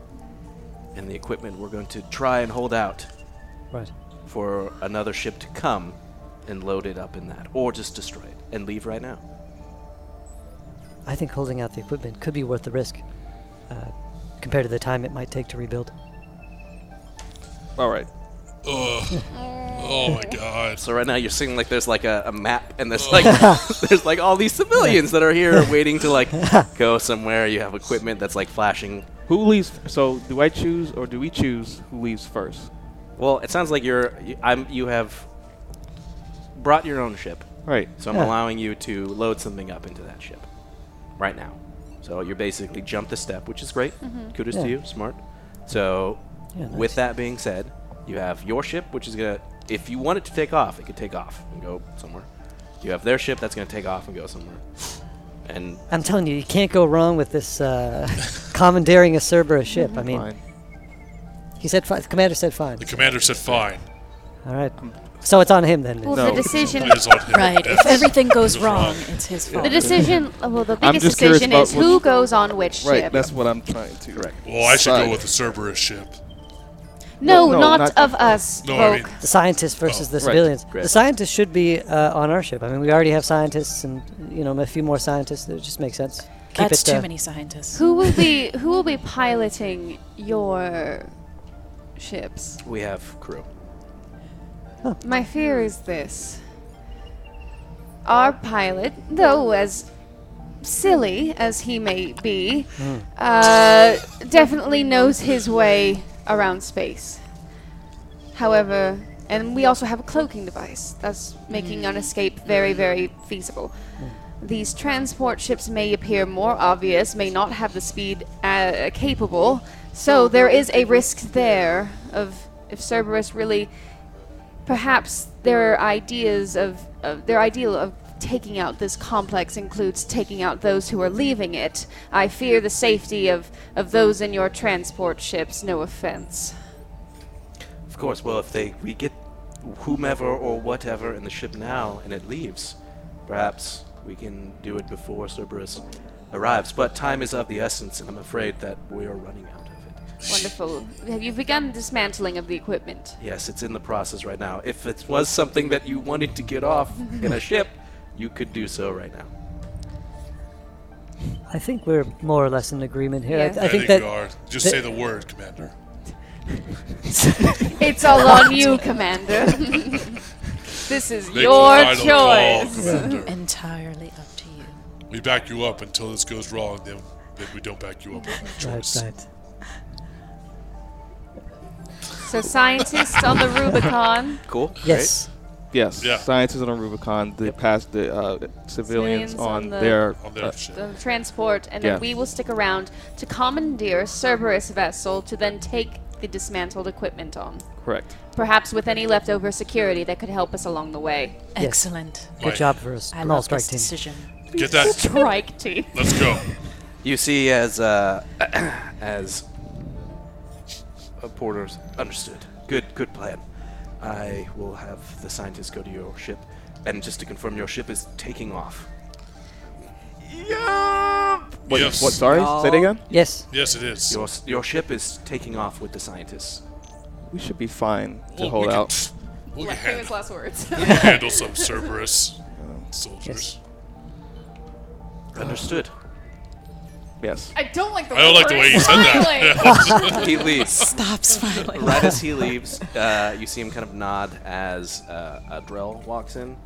And the equipment we're going to try and hold out Right. for another ship to come and load it up in that, or just destroy it and leave right now. I think holding out the equipment could be worth the risk, uh, compared to the time it might take to rebuild. All right. Ugh. Oh my god. So right now you're seeing like there's like a, a map and there's like (laughs) there's like all these civilians that are here waiting to like (laughs) go somewhere. You have equipment that's like flashing. Who leaves? So do I choose or do we choose who leaves first? Well, it sounds like you're you, I'm you have brought your own ship. Right. So I'm Yeah. allowing you to load something up into that ship right now. So you're basically jumped a step, which is great. Kudos Yeah. to you, smart. So Yeah, with that being said, you have your ship, which is gonna if you want it to take off, it could take off and go somewhere. You have their ship that's gonna take off and go somewhere. And I'm telling you, you can't go wrong with this uh, (laughs) commandeering a Cerberus ship. I mean, Fine. he said fine. The commander said fine. The commander said fine. All right. So it's on him then. Well, No. the decision. It is on him. Right. If everything goes Goes wrong, wrong. it's his fault. The decision. Well, the biggest decision is who goes on which Right, ship. that's what I'm trying to. Correct. Well, I should Decide. go with the Cerberus ship. no, no, not, not- of us. No, I mean- The scientists versus the civilians. Great. The scientists should be uh, on our ship. I mean, we already have scientists, and you know, a few more scientists. It just makes sense. Keep That's it, too uh, many scientists. Who will be who will be piloting your ships? we have crew. My fear is this. Our pilot, though as silly as he may be, uh, definitely knows his way around space. However, and we also have a cloaking device that's making an escape very, very feasible. These transport ships may appear more obvious, may not have the speed uh, capable, so there is a risk there of if Cerberus really perhaps their ideas of, of their ideal of taking out this complex includes taking out those who are leaving it. I fear the safety of, of those in your transport ships, no offense. Of course. Well, if they we get whomever or whatever in the ship now and it leaves, perhaps we can do it before Cerberus arrives. But time is of the essence, and I'm afraid that we are running out. Wonderful. Have you begun dismantling of the equipment? Yes, it's in the process right now. If it was something that you wanted to get off in a ship, you could do so right now. I think we're more or less in agreement here. I, Yeah. I I think think that we are. Just that- say the word, Commander. (laughs) It's all on you, Commander. (laughs) this is Make your final call, choice. Entirely up to you. We back you up until this goes wrong, then, then we don't back you up on that right, right. So scientists on the Rubicon. (laughs) Cool. Yes. Yes. Yeah. Scientists on the Rubicon. They passed the uh, civilians, Civilians on, on the- their. On their uh, ship. the transport, and then we will stick around to commandeer Cerberus vessel to then take the dismantled equipment on. correct. Perhaps with any leftover security that could help us along the way. Yes. Excellent. Good Right. job for a I small love strike this team. decision. Get that. (laughs) Strike team. Let's go. You see, as uh, (clears throat) as Uh, porter's understood. Good, good plan. I will have the scientists go to your ship, and just to confirm, your ship is taking off. What, Yes. what? Sorry? Say it again? Yes. Yes, it is. Your your ship is taking off with the scientists. We should be fine to Well, hold we out. We can handle, last words. we can (laughs) handle some Cerberus oh. soldiers. Understood. Yes. I don't like the I don't like the way you said that. (laughs) (laughs) he leaves. Stop smiling. right as he leaves, uh, you see him kind of nod as uh, a Drell walks in,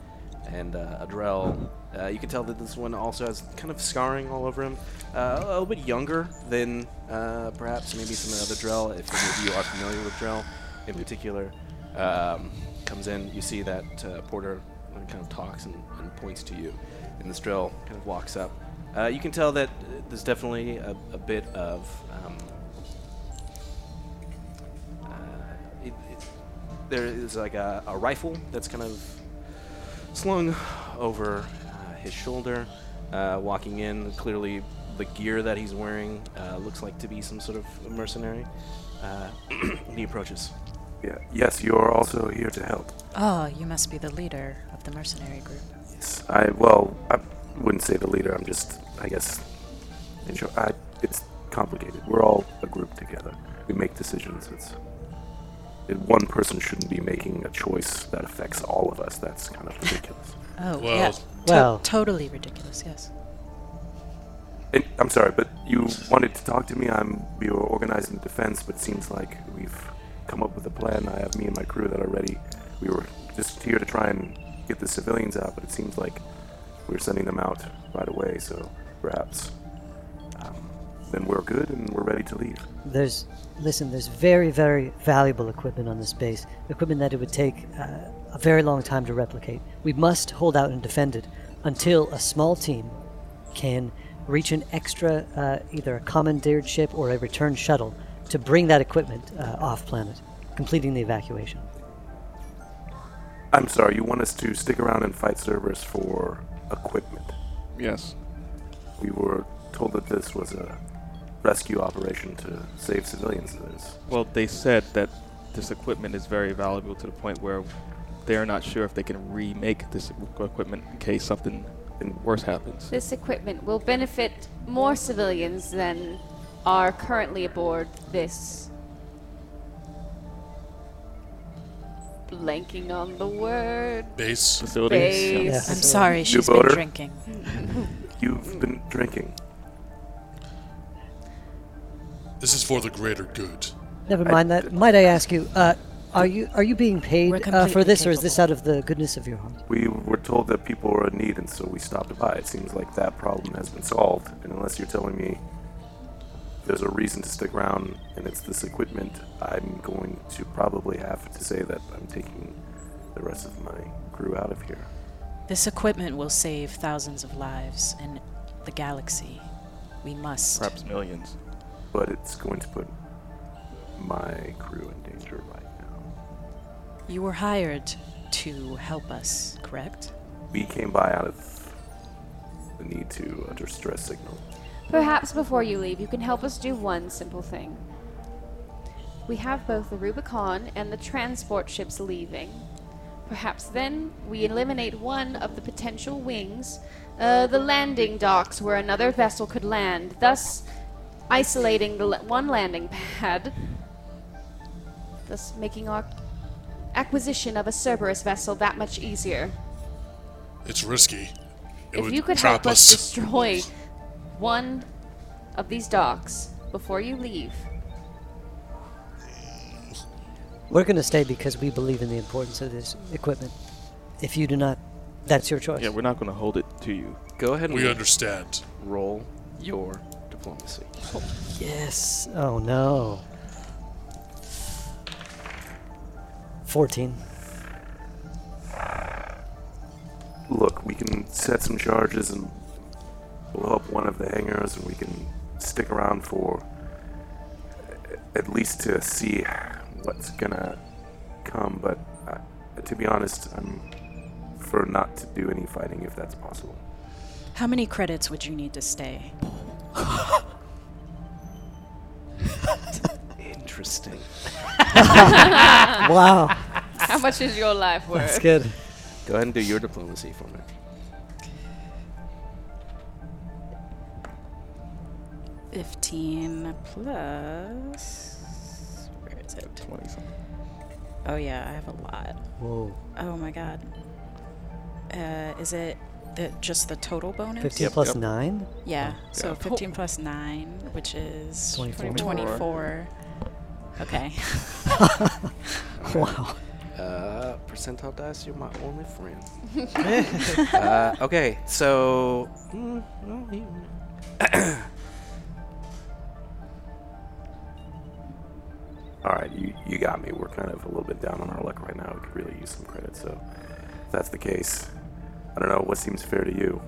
and uh, a Drell, uh, you can tell that this one also has kind of scarring all over him. Uh, a little bit younger than uh, perhaps maybe some of the other Drell, if any of you are familiar with Drell in particular. Um, comes in, you see that uh, Porter kind of talks and, and points to you, and this Drell kind of walks up. Uh, you can tell that there's definitely a, a bit of um, uh, it, it, there is like a, a rifle that's kind of slung over uh, his shoulder. Uh, walking in, clearly the gear that he's wearing uh, looks like to be some sort of mercenary. Uh, (clears throat) he approaches. Yeah. Yes, you are also here to help. Oh, you must be the leader of the mercenary group. Yes. I well, I wouldn't say the leader. I'm just, I guess, in short, I, it's complicated. We're all a group together. We make decisions. It's it, one person shouldn't be making a choice that affects all of us. That's kind of ridiculous. (laughs) Oh, Well- yeah. To- Well- totally ridiculous. Yes. And, I'm sorry, but you wanted to talk to me. I'm we were organizing the defense, but it seems like we've come up with a plan. I have me and my crew that are ready. We were just here to try and get the civilians out, but it seems like we're sending them out right away. So perhaps um, then we're good and we're ready to leave. There's, listen, there's very, very valuable equipment on this base. Equipment that it would take uh, a very long time to replicate. We must hold out and defend it until a small team can reach an extra, uh, either a commandeered ship or a return shuttle to bring that equipment uh, off planet, completing the evacuation. I'm sorry. You want us to stick around and fight Cerberus for equipment? Yes. We were told that this was a rescue operation to save civilians. Well, they said that this equipment is very valuable to the point where they're not sure if they can remake this equipment in case something worse happens. This equipment will benefit more civilians than are currently aboard this. Blanking on the word. Base. Facility? Base. Yeah. I'm sorry, New she's been boater? drinking. (laughs) You've been drinking. This is for the greater good. Never mind that. Might I ask you, uh, are you are you being paid uh, for completely this, or is this out of the goodness of your heart? We were told that people were in need, and so we stopped by. It seems like that problem has been solved. And unless you're telling me there's a reason to stick around and it's this equipment, I'm going to probably have to say that I'm taking the rest of my crew out of here. This equipment will save thousands of lives in the galaxy. We must. Perhaps millions. But it's going to put my crew in danger right now. You were hired to help us, correct? We came by out of the need to a distress signal. Perhaps before you leave, you can help us do one simple thing. We have both the Rubicon and the transport ships leaving. Perhaps then we eliminate one of the potential wings, uh, the landing docks where another vessel could land, thus isolating the one landing pad, thus making our acquisition of a Cerberus vessel that much easier. It's risky. It if you could help us us. destroy one of these docks before you leave, We're going to stay because we believe in the importance of this equipment. If you do not, that's your choice. Yeah, we're not going to hold it to you. Go ahead and We understand. roll your diplomacy. Yes. Oh no. Fourteen. Look, we can set some charges and blow up one of the hangars, and we can stick around for at least to see what's gonna come. But uh, to be honest, I'm for not to do any fighting if that's possible. How many credits would you need to stay? Interesting. (laughs) wow. how much is your life worth? That's good. Go ahead and do your diplomacy for me. Fifteen plus. Where is it? 20 something. Oh yeah, I have a lot. Whoa. Oh my god. Uh, is it the just the total bonus? Fifteen plus nine. Yeah. So Yeah. 15 plus 9, which is 24. 24. Okay. Wow. (laughs) Uh, percentile dice, you're my only friend. (laughs) uh, okay, so. mm, well, (clears throat) All right, you you got me. We're kind of a little bit down on our luck right now. We could really use some credit. So, if that's the case, I don't know what seems fair to you.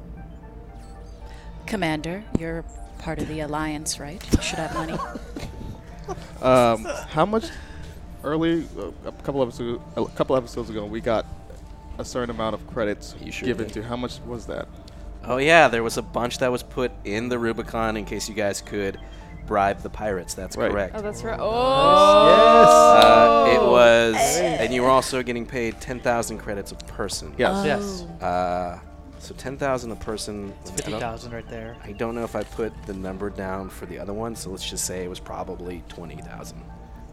Commander, you're part of the alliance, right? You should have money. (laughs) Um, how much early uh, a couple episodes a couple episodes ago we got a certain amount of credits You sure given did. to how much was that? Oh, yeah, there was a bunch that was put in the Rubicon in case you guys could bribe the pirates. That's Right. correct. Oh, that's right. Oh, Uh, it was, and you were also getting paid 10,000 credits a person. Yes. Yes. Uh, so 10,000 a person. It's I don't- thousand right there. I don't know if I put the number down for the other one, so let's just say it was probably 20,000.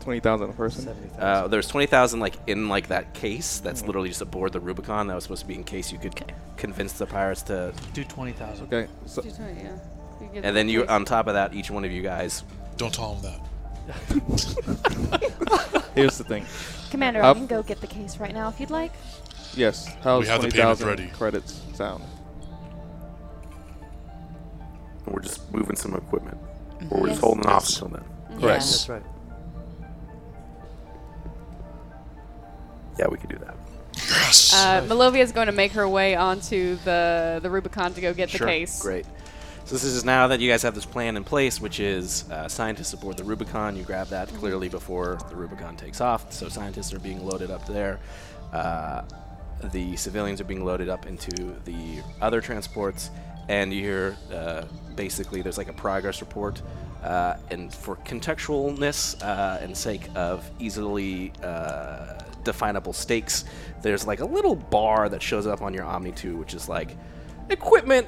Twenty thousand a person. Uh, there's 20,000 like in like that case that's literally just aboard the Rubicon that was supposed to be in case you could convince the pirates to Do twenty thousand. Okay. So yeah. You get and then you on top of that each one of you guys Don't tell him that. (laughs) here's the thing. Commander, How- I can go get the case right now if you'd like. Yes. How's We have the payment thousand ready. credits sound? And we're just moving some equipment, or we're just Yes. holding off Yes. until then. Correct. That's right. Yeah, we can do that. Yes. Uh, Malovia is going to make her way onto the the Rubicon to go get the Sure. case. Great. So this is now that you guys have this plan in place, which is uh, scientists aboard the Rubicon. You grab that clearly before the Rubicon takes off. So scientists are being loaded up there. Uh, the civilians are being loaded up into the other transports, and you hear uh, basically there's like a progress report. Uh, and for contextualness uh, and sake of easily uh, definable stakes, there's like a little bar that shows up on your Omni tool, which is like equipment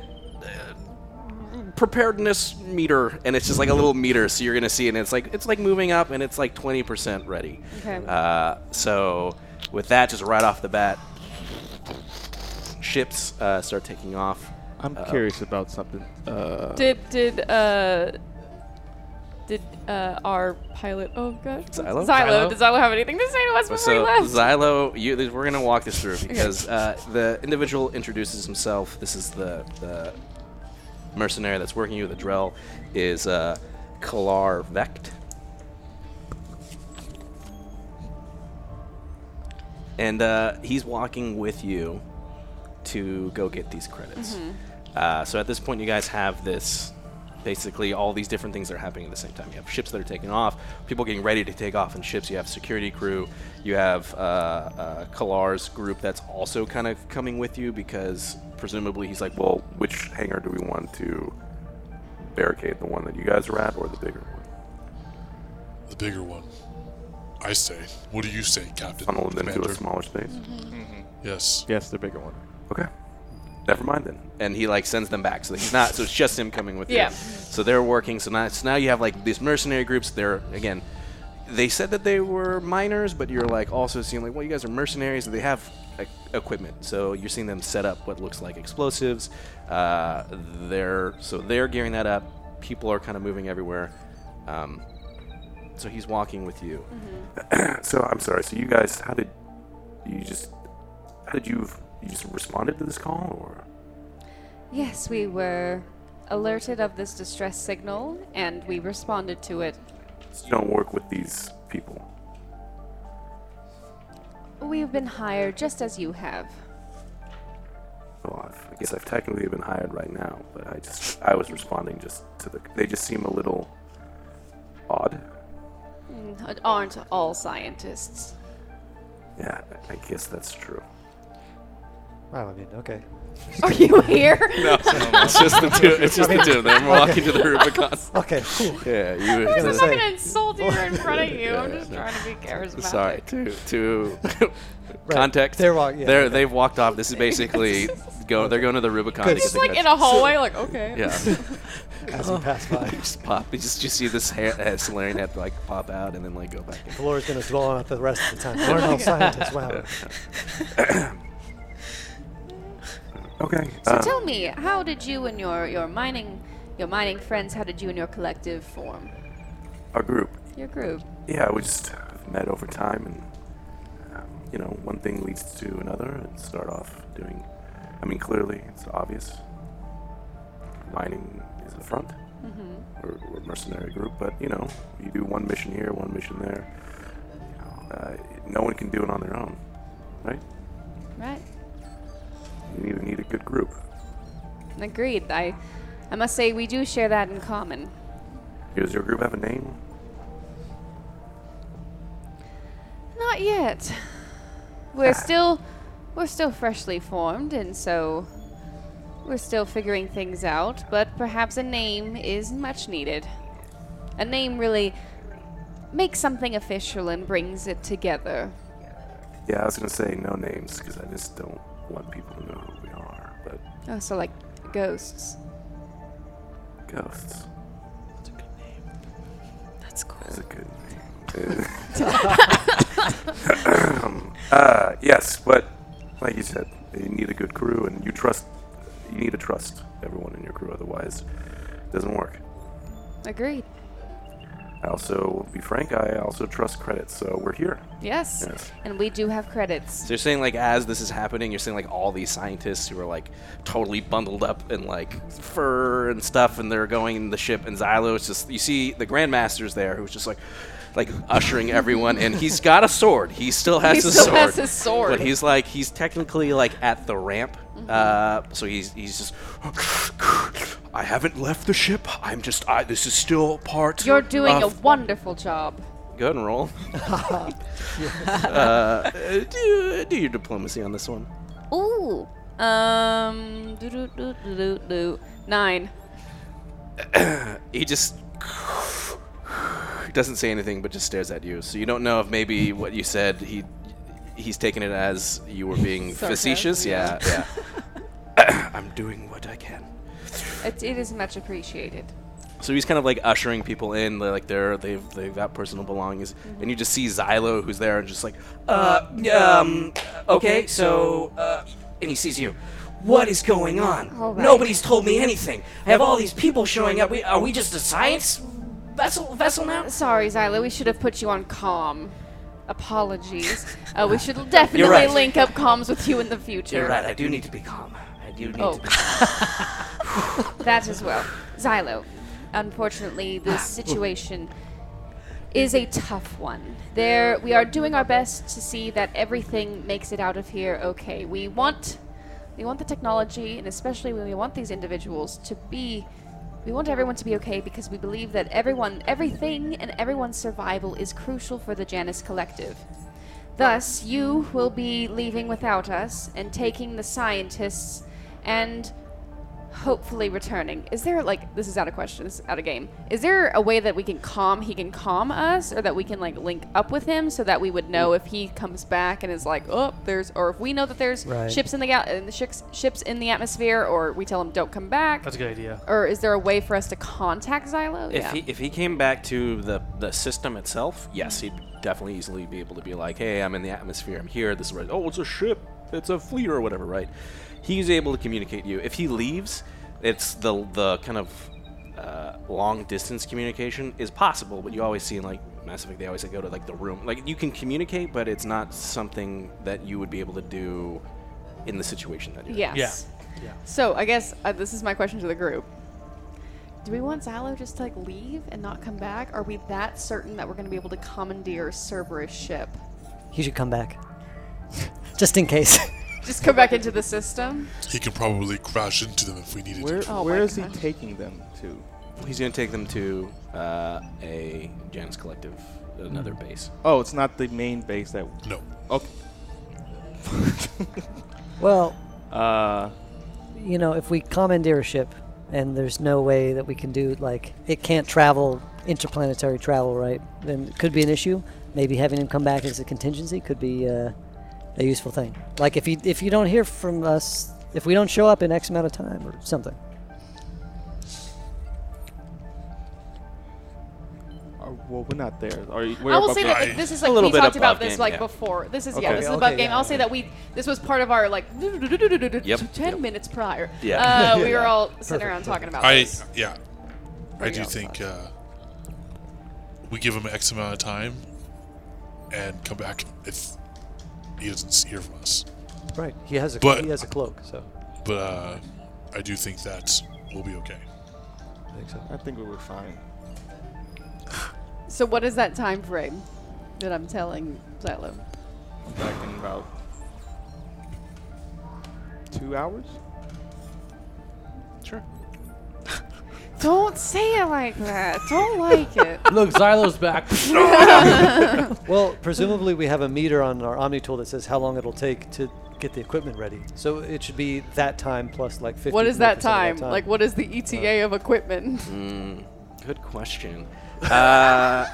preparedness meter, and it's just like a little meter. So you're gonna see, it, and it's like it's like moving up, and it's like 20% ready. Okay. Uh, so with that, just right off the bat, ships uh, start taking off. I'm Uh, curious about something. Uh, Did did uh did uh our pilot? Oh god, Xylo? Xylo. Xylo? Did Xylo have anything to say to us before he So left? Xylo, you, we're gonna walk this through because uh, the individual introduces himself. This is the the mercenary that's working with the Drell is uh, Kalar Vect. And uh, he's walking with you to go get these credits. Uh, so at this point, you guys have this basically all these different things that are happening at the same time. You have ships that are taking off, people getting ready to take off in ships. You have security crew. You have uh, uh, Kalar's group that's also kind of coming with you because presumably he's like, well, Well, which hangar do we want to barricade? The one that you guys are at, or the bigger one? The bigger one. I say. What do you say, Captain? Funnel them into a smaller space. Yes. yes, the bigger one. Okay. Never mind then. and he like sends them back. So he's not. So it's just him coming with Yeah. you. So they're working. So now, so now you have like these mercenary groups. They're again. They said that they were miners, but you're like also seeing like, well, you guys are mercenaries, and they have like, equipment. So you're seeing them set up what looks like explosives. Uh, they're so they're gearing that up. People are kind of moving everywhere. Um, so he's walking with you. (clears throat) So I'm sorry. So you guys, how did you just? How did you? You just responded to this call, or? yes, we were alerted of this distress signal, and we responded to it. So you don't work with these people. We've been hired just as you have. Well, I've, I guess I've technically been hired right now, but I just I was responding just to the. They just seem a little odd. Mm, Aren't all scientists? Yeah, I guess that's true. Wow, I mean, okay. Are you here? (laughs) No, it's just the two. It's just the two of them walking to the Rubicon. (laughs) Okay, cool. Yeah, you. gonna I'm not say- gonna insult you in front of you. I'm just no. trying to be charismatic. Sorry, to to (laughs) context. They're walk- yeah, they're okay. they've walked off. This is basically go. They're going to the Rubicon. Good. to Just get like the in a hallway, like okay. Yeah, As you pass by. just pop. You just you see this hair, uh, Salarian head like pop out and then like go back. in. Valor's going to dwell on it the rest of the time. Learn all scientists. Wow. Okay. So uh, tell me, how did you and your your mining your mining friends? How did you and your collective form? our group. Your group. Yeah, we just met over time, and um, you know, one thing leads to another, and start off doing. I mean, clearly, it's obvious. Mining is the front. We're, we're a mercenary group, but you know, you do one mission here, one mission there. You know, uh, no one can do it on their own, right? Right. You need, need a good group. Agreed. I I must say we do share that in common. Does your group have a name? Not yet. We're still we're still freshly formed and so we're still figuring things out, but perhaps a name is much needed. A name really makes something official and brings it together. Yeah, I was gonna say no names because I just don't want people to know who we are. But Oh, so like ghosts. ghosts That's cool. is a good name. um, (laughs) (laughs) uh, yes, but like you said, you need a good crew, and you trust. You need to trust everyone in your crew, otherwise, it doesn't work. Agreed. I also, be frank, I also trust credits, so we're here. Yes. Yes. And we do have credits. So you're saying like as this is happening, you're seeing like all these scientists who are like totally bundled up in like fur and stuff, and they're going in the ship. And Xylo is just you see the Grandmaster's there, who's just like like ushering everyone, and he's got a sword. He still has He his still sword. has his sword. But he's like he's technically like at the ramp. Mm-hmm. Uh, so he's he's just. I haven't left the ship. I'm just. I, this is still part. You're doing a wonderful job. Go ahead and roll. (laughs) uh, do, do your diplomacy on this one. Ooh. Um, do do do do do. Nine. (clears throat) he just (sighs) doesn't say anything, but just stares at you. So you don't know if maybe what you said he he's taking it as you were being (laughs) facetious. yeah. Yeah, yeah. (laughs) (coughs) I'm doing what I can. It, it is much appreciated. So he's kind of like ushering people in, they're like they're they've they've got personal belongings, and you just see Xylo who's there and just like, Uh, um, okay, so, uh, and he sees you. What is going on? All right. Nobody's told me anything. I have all these people showing up. We, are we just a science vessel vessel now? Sorry, Xylo, we should have put you on calm. Apologies. Uh, we should (laughs) definitely right. link up comms with you in the future. You're right. I do need to be calm. I do need Oh. to be. Calm. (laughs) that as well. Xylo, unfortunately, this situation is a tough one. There, we are doing our best to see that everything makes it out of here okay. We want, we want the technology, and especially when we want these individuals to be. We want everyone to be okay because we believe that everyone, everything, and everyone's survival is crucial for the Janus Collective. Thus, you will be leaving without us and taking the scientists and hopefully returning. Is there like this is out of question, this is out of game. Is there a way that we can calm he can calm us or that we can like link up with him so that we would know if he comes back and is like, "Oh, there's" or if we know that there's Right. ships in the ga- in the ships ships in the atmosphere or we tell him don't come back? That's a good idea. or is there a way for us to contact Xylo? if yeah. he if he came back to the the system itself, yes, he'd definitely easily be able to be like, hey, I'm in the atmosphere, I'm here. This is where oh, it's a ship, it's a fleet or whatever, right? He's able to communicate to you. If he leaves, it's the the kind of uh, long distance communication is possible, but you always see in like Mass Effect, they always say go to like the room. Like you can communicate, but it's not something that you would be able to do in the situation that you're in. Yes. Yeah. Yeah. So I guess uh, this is my question to the group. Do we want Xylo just to like leave and not come back? Are we that certain that we're going to be able to commandeer Cerberus ship? He should come back. (laughs) Just in case. (laughs) Just come back into the system? He can probably crash into them if we needed Where, to. Oh where my is he taking them to? He's going to take them to uh, a Janus Collective, another base. Oh, it's not the main base that. No. Okay. (laughs) well, Uh, you know, if we commandeer a ship and there's no way that we can do like it can't travel interplanetary travel, right? Then it could be an issue. Maybe having him come back as a contingency could be uh, a useful thing. Like if you if you don't hear from us, if we don't show up in X amount of time or something. uh, well, we're not there. Are you, we're I will say the- that this is A like little we bit talked about this game, like yeah. before. This is Okay, yeah, this is okay, above yeah, game. I'll say that we this was part of our like Yep, (laughs) ten yep. minutes prior. Yeah. Uh, (laughs) we were all sitting around talking about I this. yeah. I do think uh, we give him X amount of time and come back if he doesn't hear from us. Right. He has a But- he has a cloak, so But uh, I do think that we'll be okay. I think so. I think we were fine. So what is that time frame that I'm telling Xylo? Back in about two hours. Sure. (laughs) Don't say it like that. Don't like it. (laughs) Look, Xylo's back. (laughs) Well, presumably we have a meter on our Omni tool that says how long it'll take to get the equipment ready. So it should be that time plus like 50. What is that 50% of time? Like, what is the ETA of equipment? (laughs) Mm, good question. Uh,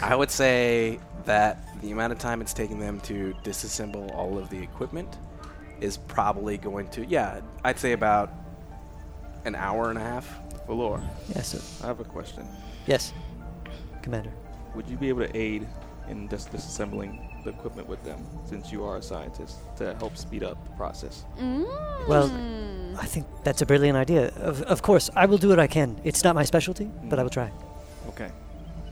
I would say that the amount of time it's taking them to disassemble all of the equipment is probably going to, yeah, I'd say about an hour and a half. Valor, Yes, sir. I have a question. yes, Commander. Would you be able to aid in just disassembling the equipment with them, since you are a scientist, to help speed up the process? Well, Mm. I think that's a brilliant idea. Of, of course, I will do what I can. It's not my specialty, but I will try. Okay.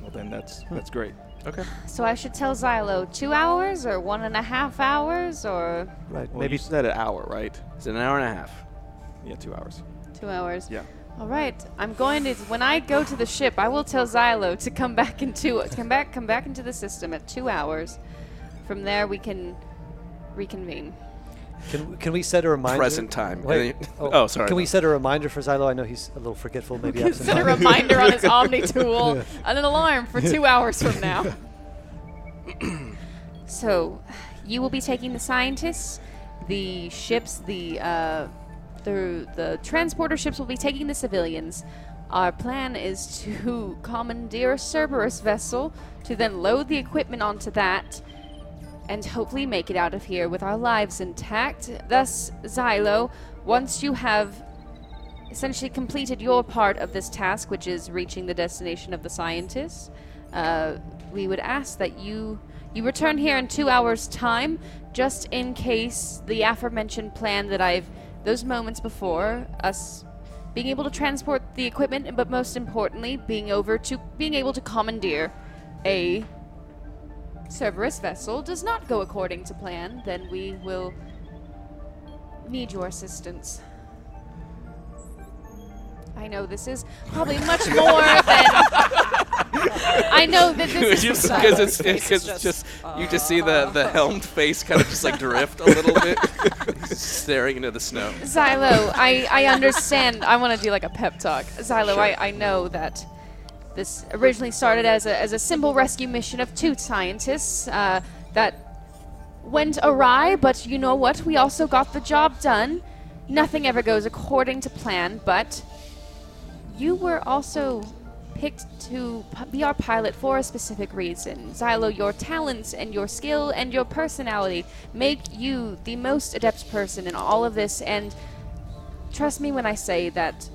Well, then that's that's great. Okay. So I should tell Xylo two hours or one and a half hours or Right. Well, maybe you said an hour, right? It's an hour and a half. Yeah, two hours. two hours. Yeah. All right. I'm going to when I go to the ship, I will tell Xylo to come back into to come back come back into the system at two hours. From there, we can reconvene. can, can we set a reminder? Present time. Wait, And then- oh, sorry. Can we set a reminder for Xylo? I know he's a little forgetful, maybe (laughs) absent. Set a reminder on his (laughs) Omni tool and an alarm for two hours from now. (laughs) so, you will be taking the scientists. the ships, the uh, the the transporter ships will be taking the civilians. Our plan is to (laughs) commandeer a Cerberus vessel to then load the equipment onto that and hopefully make it out of here with our lives intact. Thus, Xylo, once you have essentially completed your part of this task, which is reaching the destination of the scientists, uh, we would ask that you you return here in two hours' time, just in case the aforementioned plan that I've those moments before us being able to transport the equipment, but most importantly, being over to being able to commandeer a Cerberus vessel does not go according to plan, then we will need your assistance. I know this is probably much (laughs) more than. I know that this is (laughs) just precise. because it's because it's just you just see the the helmed face kind of just like drift a little bit, (laughs) staring into the snow. Xylo, I, I understand. I want to do like a pep talk. Xylo, I, I know that this originally started as a, as a simple rescue mission of two scientists uh, that went awry, but you know what? We also got the job done. Nothing ever goes according to plan, but you were also picked to p- be our pilot for a specific reason. Xylo, your talents and your skill and your personality make you the most adept person in all of this, and trust me when I say that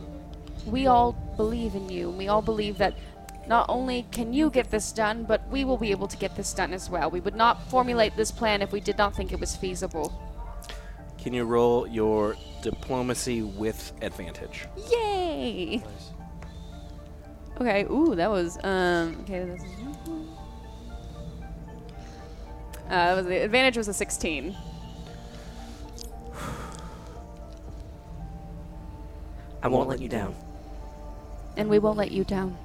we all believe in you. We all believe that not only can you get this done, but we will be able to get this done as well. We would not formulate this plan if we did not think it was feasible. Can you roll your diplomacy with advantage? Yay! Okay, ooh, that was um okay, this is uh, that was the advantage was a 16. I won't let you down. And we won't let you down.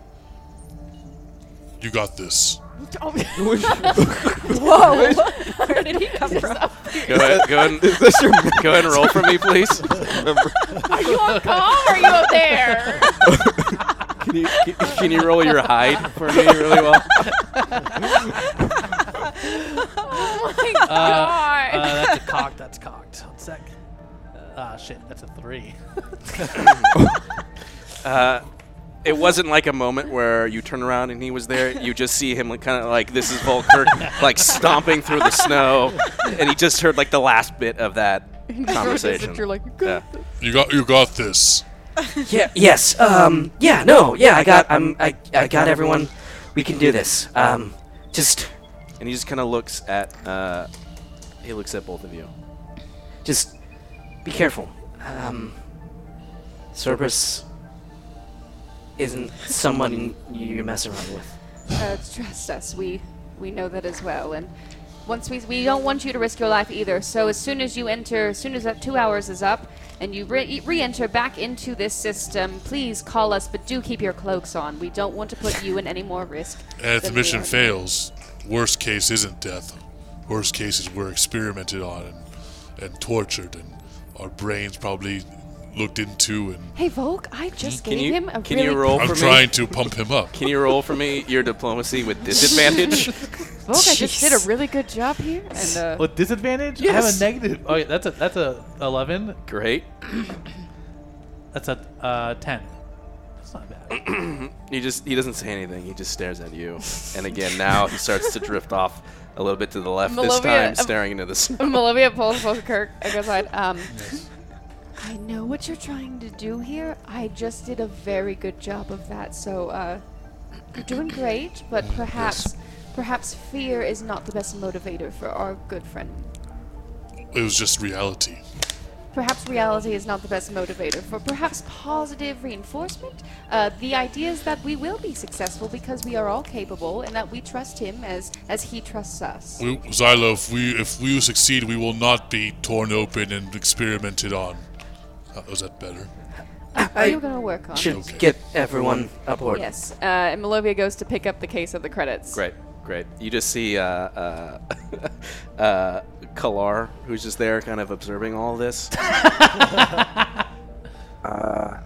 You got this. (laughs) (laughs) Whoa! Where did he (laughs) come from? Go ahead, go ahead, and, go ahead and roll for me, please. Are you on call or are you up there? Can you can, can you roll your hide for me really well? oh my Uh, god! uh, that's a cocked. That's cocked. One sec. Ah, shit. That's a three. (laughs) Uh, it wasn't like a moment where you turn around and he was there. You just see him like kind of like this is Volker like stomping through the snow, and he just heard like the last bit of that (laughs) conversation. You're like, Yeah. You got you got this. (laughs) Yeah. Yes. Um. Yeah. No. Yeah. I got. I'm. I. I got everyone. We can do this. Um. Just. And he just kind of looks at uh, he looks at both of you. Just. Be careful. Um. Cerberus. Isn't someone you mess around with. uh, trust us. We we know that as well. And once we we don't want you to risk your life either. So as soon as you enter, as soon as that two hours is up, and you re- re-enter back into this system, please call us. But do keep your cloaks on. We don't want to put you in any more risk. And if the mission fails, worst case isn't death. Worst case is we're experimented on and, and tortured, and our brains probably looked into. And Hey Volk, I just Can gave you him a can really you roll I'm for me? trying to pump him up. Can you roll for me your diplomacy with disadvantage? (laughs) Volk, I just did a really good job here. And uh, With disadvantage? I have Yes. a negative. Oh, yeah, that's a that's a eleven. Great. (clears throat) That's a uh, ten. That's not bad. (clears throat) He just he doesn't say anything. He just stares at you. And again, now he starts to drift off a little bit to the left. This Malovia- time, um, staring into the snow. Malovia pulls Volker and goes like, um, I know what you're trying to do here. I just did a very good job of that. So, uh, you're doing great, but perhaps, perhaps fear is not the best motivator for our good friend. It was just reality. Perhaps reality is not the best motivator for perhaps positive reinforcement. Uh, the idea is that we will be successful because we are all capable and that we trust him as as he trusts us. We, Xylo, if we if we succeed, we will not be torn open and experimented on. Uh, is that better? Are you gonna work on? Should Okay. get everyone aboard. Yes, uh, and Malovia goes to pick up the case of the credits. Great, great. You just see uh, uh, (laughs) uh, Kalar, who's just there, kind of observing all this. (laughs) Uh,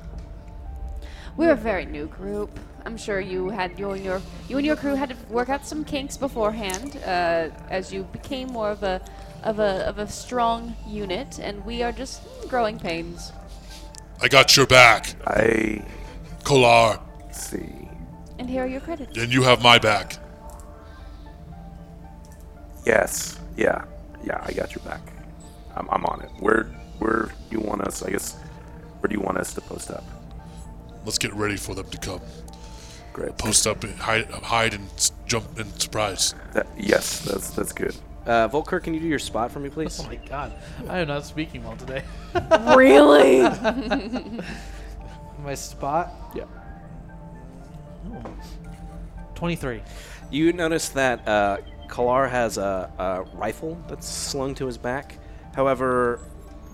We're a very new group. I'm sure you had you and your you and your crew had to work out some kinks beforehand uh, as you became more of a of a of a strong unit, and we are just growing pains. I got your back, I Kalar, see. And here are your credits. and you have my back. Yes. Yeah. Yeah. I got your back. I'm, I'm on it. Where where do you want us? I guess. Where do you want us to post up? Let's get ready for them to come. Great. Post up, and hide, hide, and s- jump and surprise. That, yes. That's that's good. Uh, Volker, can you do your spot for me, please? Oh my god, I am not speaking well today. really? (laughs) My spot. Yeah. Twenty-three. You notice that uh, Kalar has a, a rifle that's slung to his back. However,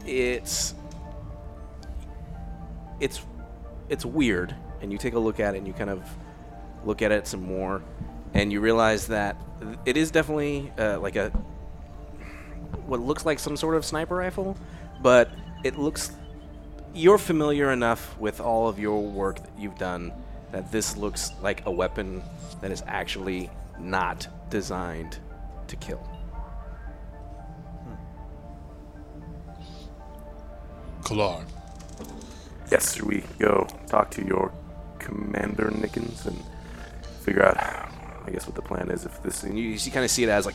it's it's it's weird, and you take a look at it, and you kind of look at it some more, and you realize that it is definitely uh, like a what looks like some sort of sniper rifle, but it looks you're familiar enough with all of your work that you've done that this looks like a weapon that is actually not designed to kill. Kalar, Yes. Should we go talk to your commander Nickens and figure out? I guess what the plan is. If this And you, you kind of see it as like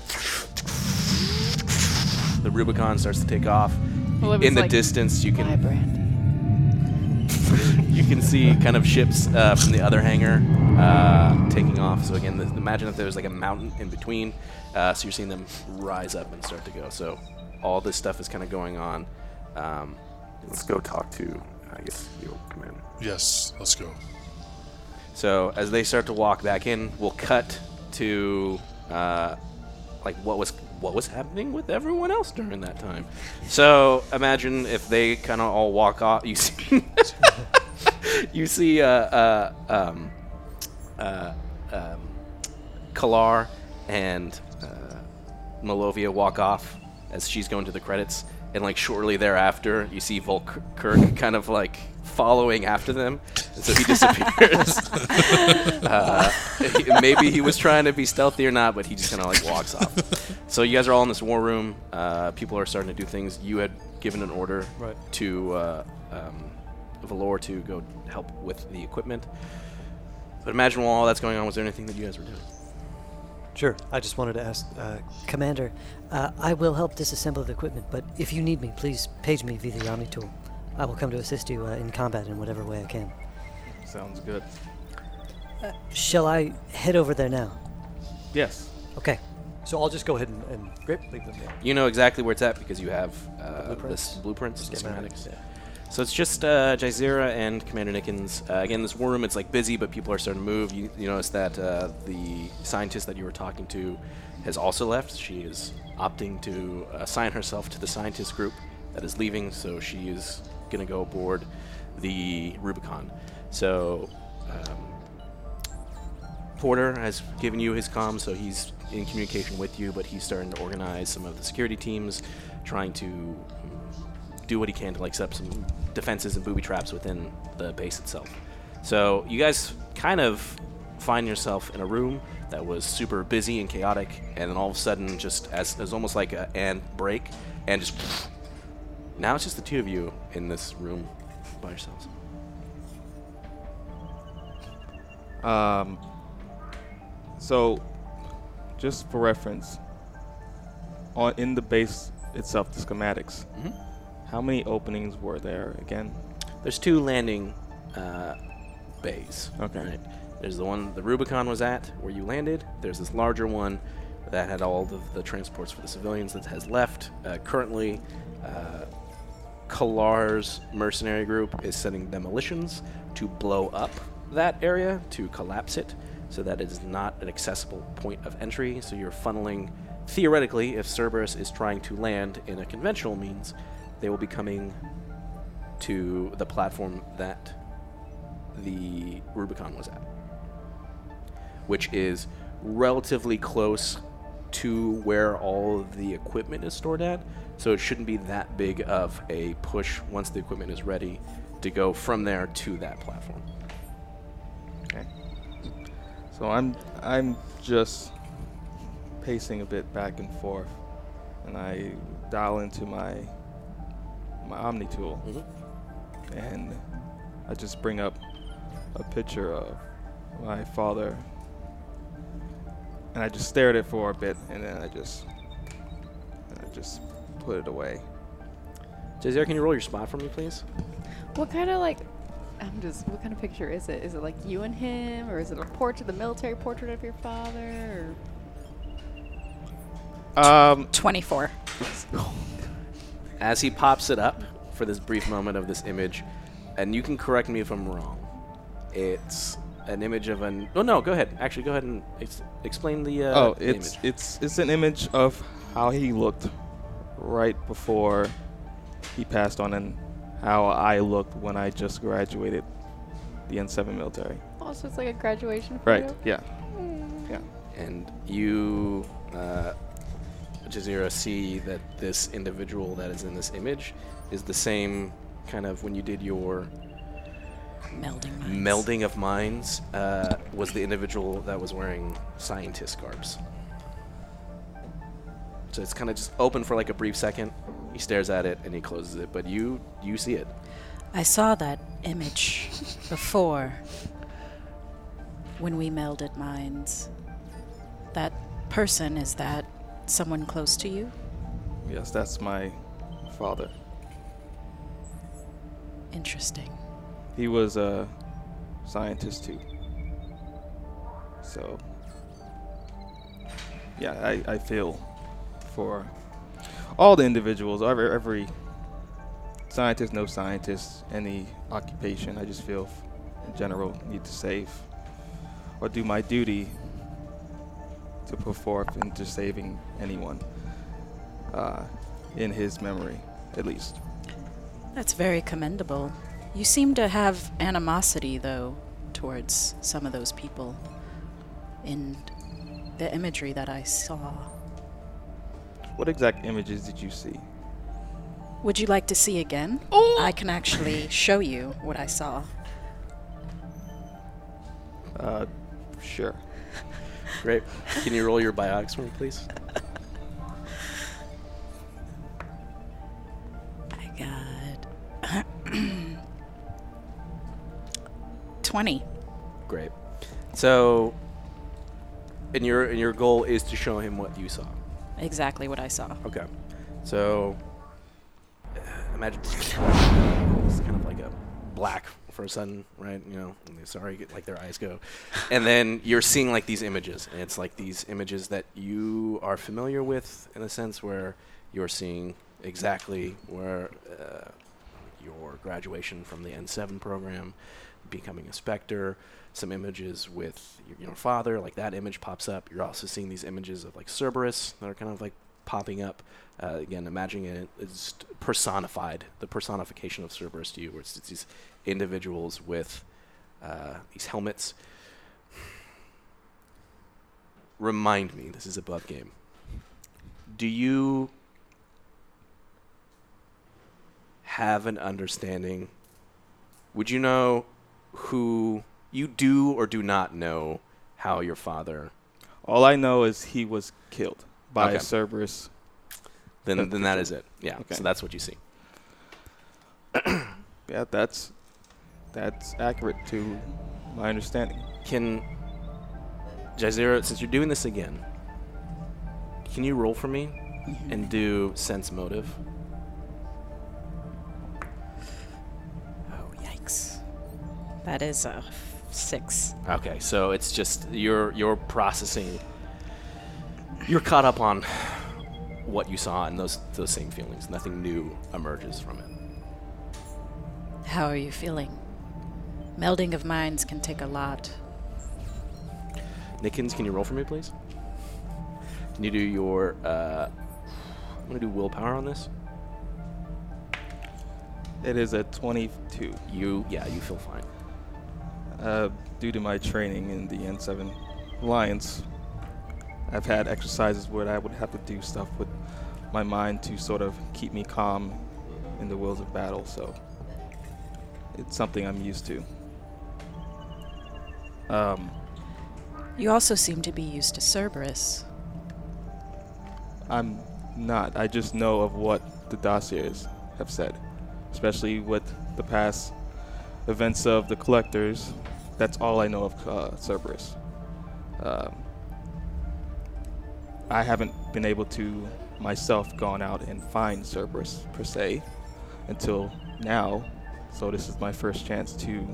the Rubicon starts to take off. Well, In the like, distance, you can (laughs) you can see kind of ships uh, from the other hangar uh, taking off. So again, th- imagine if there was like a mountain in between. Uh, so you're seeing them rise up and start to go. So all this stuff is kind of going on. Um, let's go talk to. I guess your commander. yes, let's go. So as they start to walk back in, we'll cut to uh, like what was what was happening with everyone else during that time. So imagine if they kind of all walk off. You see, (laughs) you see, uh, uh, um, uh, um, Kalar and uh, Malovia walk off as she's going to the credits, and like shortly thereafter, you see Volk Kirk kind of like following after them, and so he disappears. (laughs) uh, maybe he was trying to be stealthy or not, but he just kind of like walks off. So you guys are all in this war room. Uh, people are starting to do things. You had given an order Right. to uh, um, Valor to go help with the equipment. But imagine while all that's going on, was there anything that you guys were doing? Sure. I just wanted to ask, uh, Commander, uh, I will help disassemble the equipment, but if you need me, please page me via the Omni tool. I will come to assist you uh, in combat in whatever way I can. Sounds good. Shall I head over there now? Yes. Okay. So I'll just go ahead and, and leave them there. You know exactly where it's at because you have uh, blueprints? this blueprints, the Schematics, schematics. yeah. So it's just uh, Jazeera and Commander Nickens. Uh, again, this war room, it's like busy, but people are starting to move. You, you notice that uh, the scientist that you were talking to has also left. She is opting to assign herself to the scientist group that is leaving, so she is going to go aboard the Rubicon. So um, Porter has given you his comms, so he's in communication with you, but he's starting to organize some of the security teams, trying to mm, do what he can to like set up some defenses and booby traps within the base itself. So you guys kind of find yourself in a room that was super busy and chaotic, and then all of a sudden, just as almost like a and break, and just now it's just the two of you in this room by yourselves. Um, so, just for reference, on in the base itself, the schematics, Mhm. how many openings were there again? There's two landing uh, bays. Okay. Right? There's the one the Rubicon was at, where you landed. There's this larger one that had all of the transports for the civilians that has left. Uh, currently, uh, Kalar's mercenary group is sending demolitions to blow up that area, to collapse it, so that it is not an accessible point of entry. So you're funneling, theoretically, if Cerberus is trying to land in a conventional means, they will be coming to the platform that the Rubicon was at, which is relatively close to where all the equipment is stored at. So it shouldn't be that big of a push once the equipment is ready to go from there to that platform. Okay. So I'm I'm just pacing a bit back and forth, and I dial into my my Omni tool, Mhm. and I just bring up a picture of my father, and I just stare at it for a bit, and then I just I just put it away. Jazier, can you roll your spot for me, please? What kind of like? I'm just. What kind of picture is it? Is it like you and him, or is it a portrait, the military portrait of your father? Um, 24. As he pops it up for this brief moment of this image, and you can correct me if I'm wrong. It's an image of an. Oh no, go ahead. Actually, go ahead and ex- explain the. Uh, oh, the it's image. it's it's an image of how he looked right before he passed on, and how I looked when I just graduated the N7 military. Oh, so it's like a graduation photo. Right. Yeah. Yeah. and you, uh, Jazeera, see that this individual that is in this image is the same kind of when you did your Melding minds. melding of minds uh, was the individual that was wearing scientist garbs. So it's kind of just open for like a brief second. He stares at it and he closes it, but you you see it. I saw that image before when we melded minds. That person, is that someone close to you? Yes, that's my father. Interesting. He was a scientist too. So, yeah, I, I feel for all the individuals, every, every scientist, no scientist, any occupation. I just feel, in general, need to save or do my duty to put forth into saving anyone uh, in his memory, at least. That's very commendable. You seem to have animosity, though, towards some of those people in the imagery that I saw. What exact images did you see? Would you like to see again? I can actually show you what I saw. Uh, sure. (laughs) Great. Can you roll your biotics for me, please? I got (clears throat) 20. Great. So, and your and your goal is to show him what you saw. Exactly what I saw. Okay. So uh, imagine (laughs) it's kind of like a black for a sudden, right? You know, sorry, like their eyes go, and then you're seeing like these images, and it's like these images that you are familiar with in a sense where you're seeing exactly where uh, your graduation from the N7 program, becoming a Spectre, some images with your, your father, like that image pops up. You're also seeing these images of like Cerberus that are kind of like popping up. Uh, again, imagining it is personified, the personification of Cerberus to you, where it's, it's these individuals with uh, these helmets. Remind me, this is a above game. Do you have an understanding? Would you know who you do or do not know how your father? All I know is he was killed by Okay. Cerberus. Then, That- then that is it. Yeah. Okay. So that's what you see. (clears throat) Yeah, that's that's accurate to my understanding. Can Jazeera, since you're doing this again, can you roll for me and do sense motive? Oh, yikes. That is a f- six. Okay, so it's just you're you're processing. You're caught up on what you saw and those those same feelings. Nothing new emerges from it. How are you feeling? Melding of minds can take a lot. Nickens, can you roll for me, please? Can you do your? Uh, I'm gonna do willpower on this. It is a 22. You, yeah, you feel fine. Uh, due to my training in the N7 Alliance, I've had exercises where I would have to do stuff with my mind to sort of keep me calm in the wheels of battle. So it's something I'm used to. Um, You also seem to be used to Cerberus. I'm not. I just know of what the dossiers have said, especially with the past events of the collectors. That's all I know of uh, Cerberus. Um, I haven't been able to myself gone out and find Cerberus per se until now, so this is my first chance to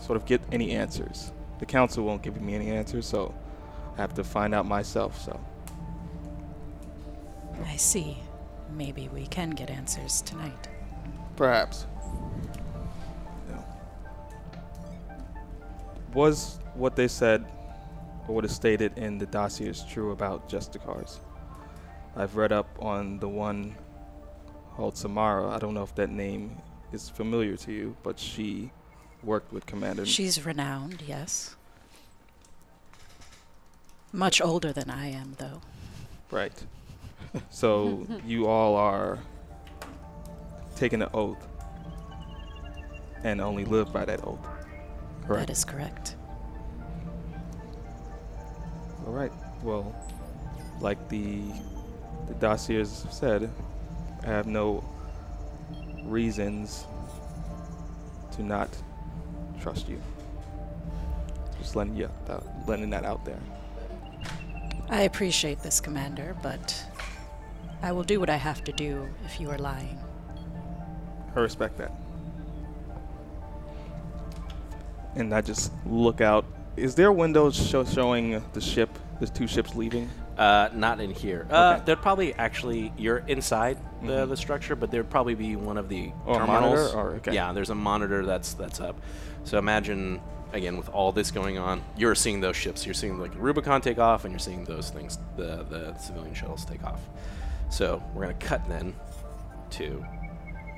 sort of get any answers. The council won't give me any answers, so I have to find out myself. So I see. Maybe we can get answers tonight. perhaps. Was what they said or what is stated in the dossiers true about Justicars? I've read up on the one called Samara. I don't know if that name is familiar to you, but she worked with Commander. She's renowned, yes. Much older than I am, though. Right. (laughs) So (laughs) you all are taking an oath and only live by that oath. Correct. That is correct. All right. Well, like the the dossiers said, I have no reasons to not trust you. Just letting you out, letting that out there. I appreciate this, Commander, but I will do what I have to do if you are lying. I respect that. And I just look out. Is there windows show, showing the ship, the two ships leaving? Uh, not in here. Uh, Okay. there'd probably actually you're inside the, Mhm. the structure, but there'd probably be one of the Oh, a terminals. monitor? Or- okay. Yeah, there's a monitor that's that's up. So imagine again with all this going on, you're seeing those ships. You're seeing like Rubicon take off, and you're seeing those things, the the civilian shuttles take off. So we're gonna cut then to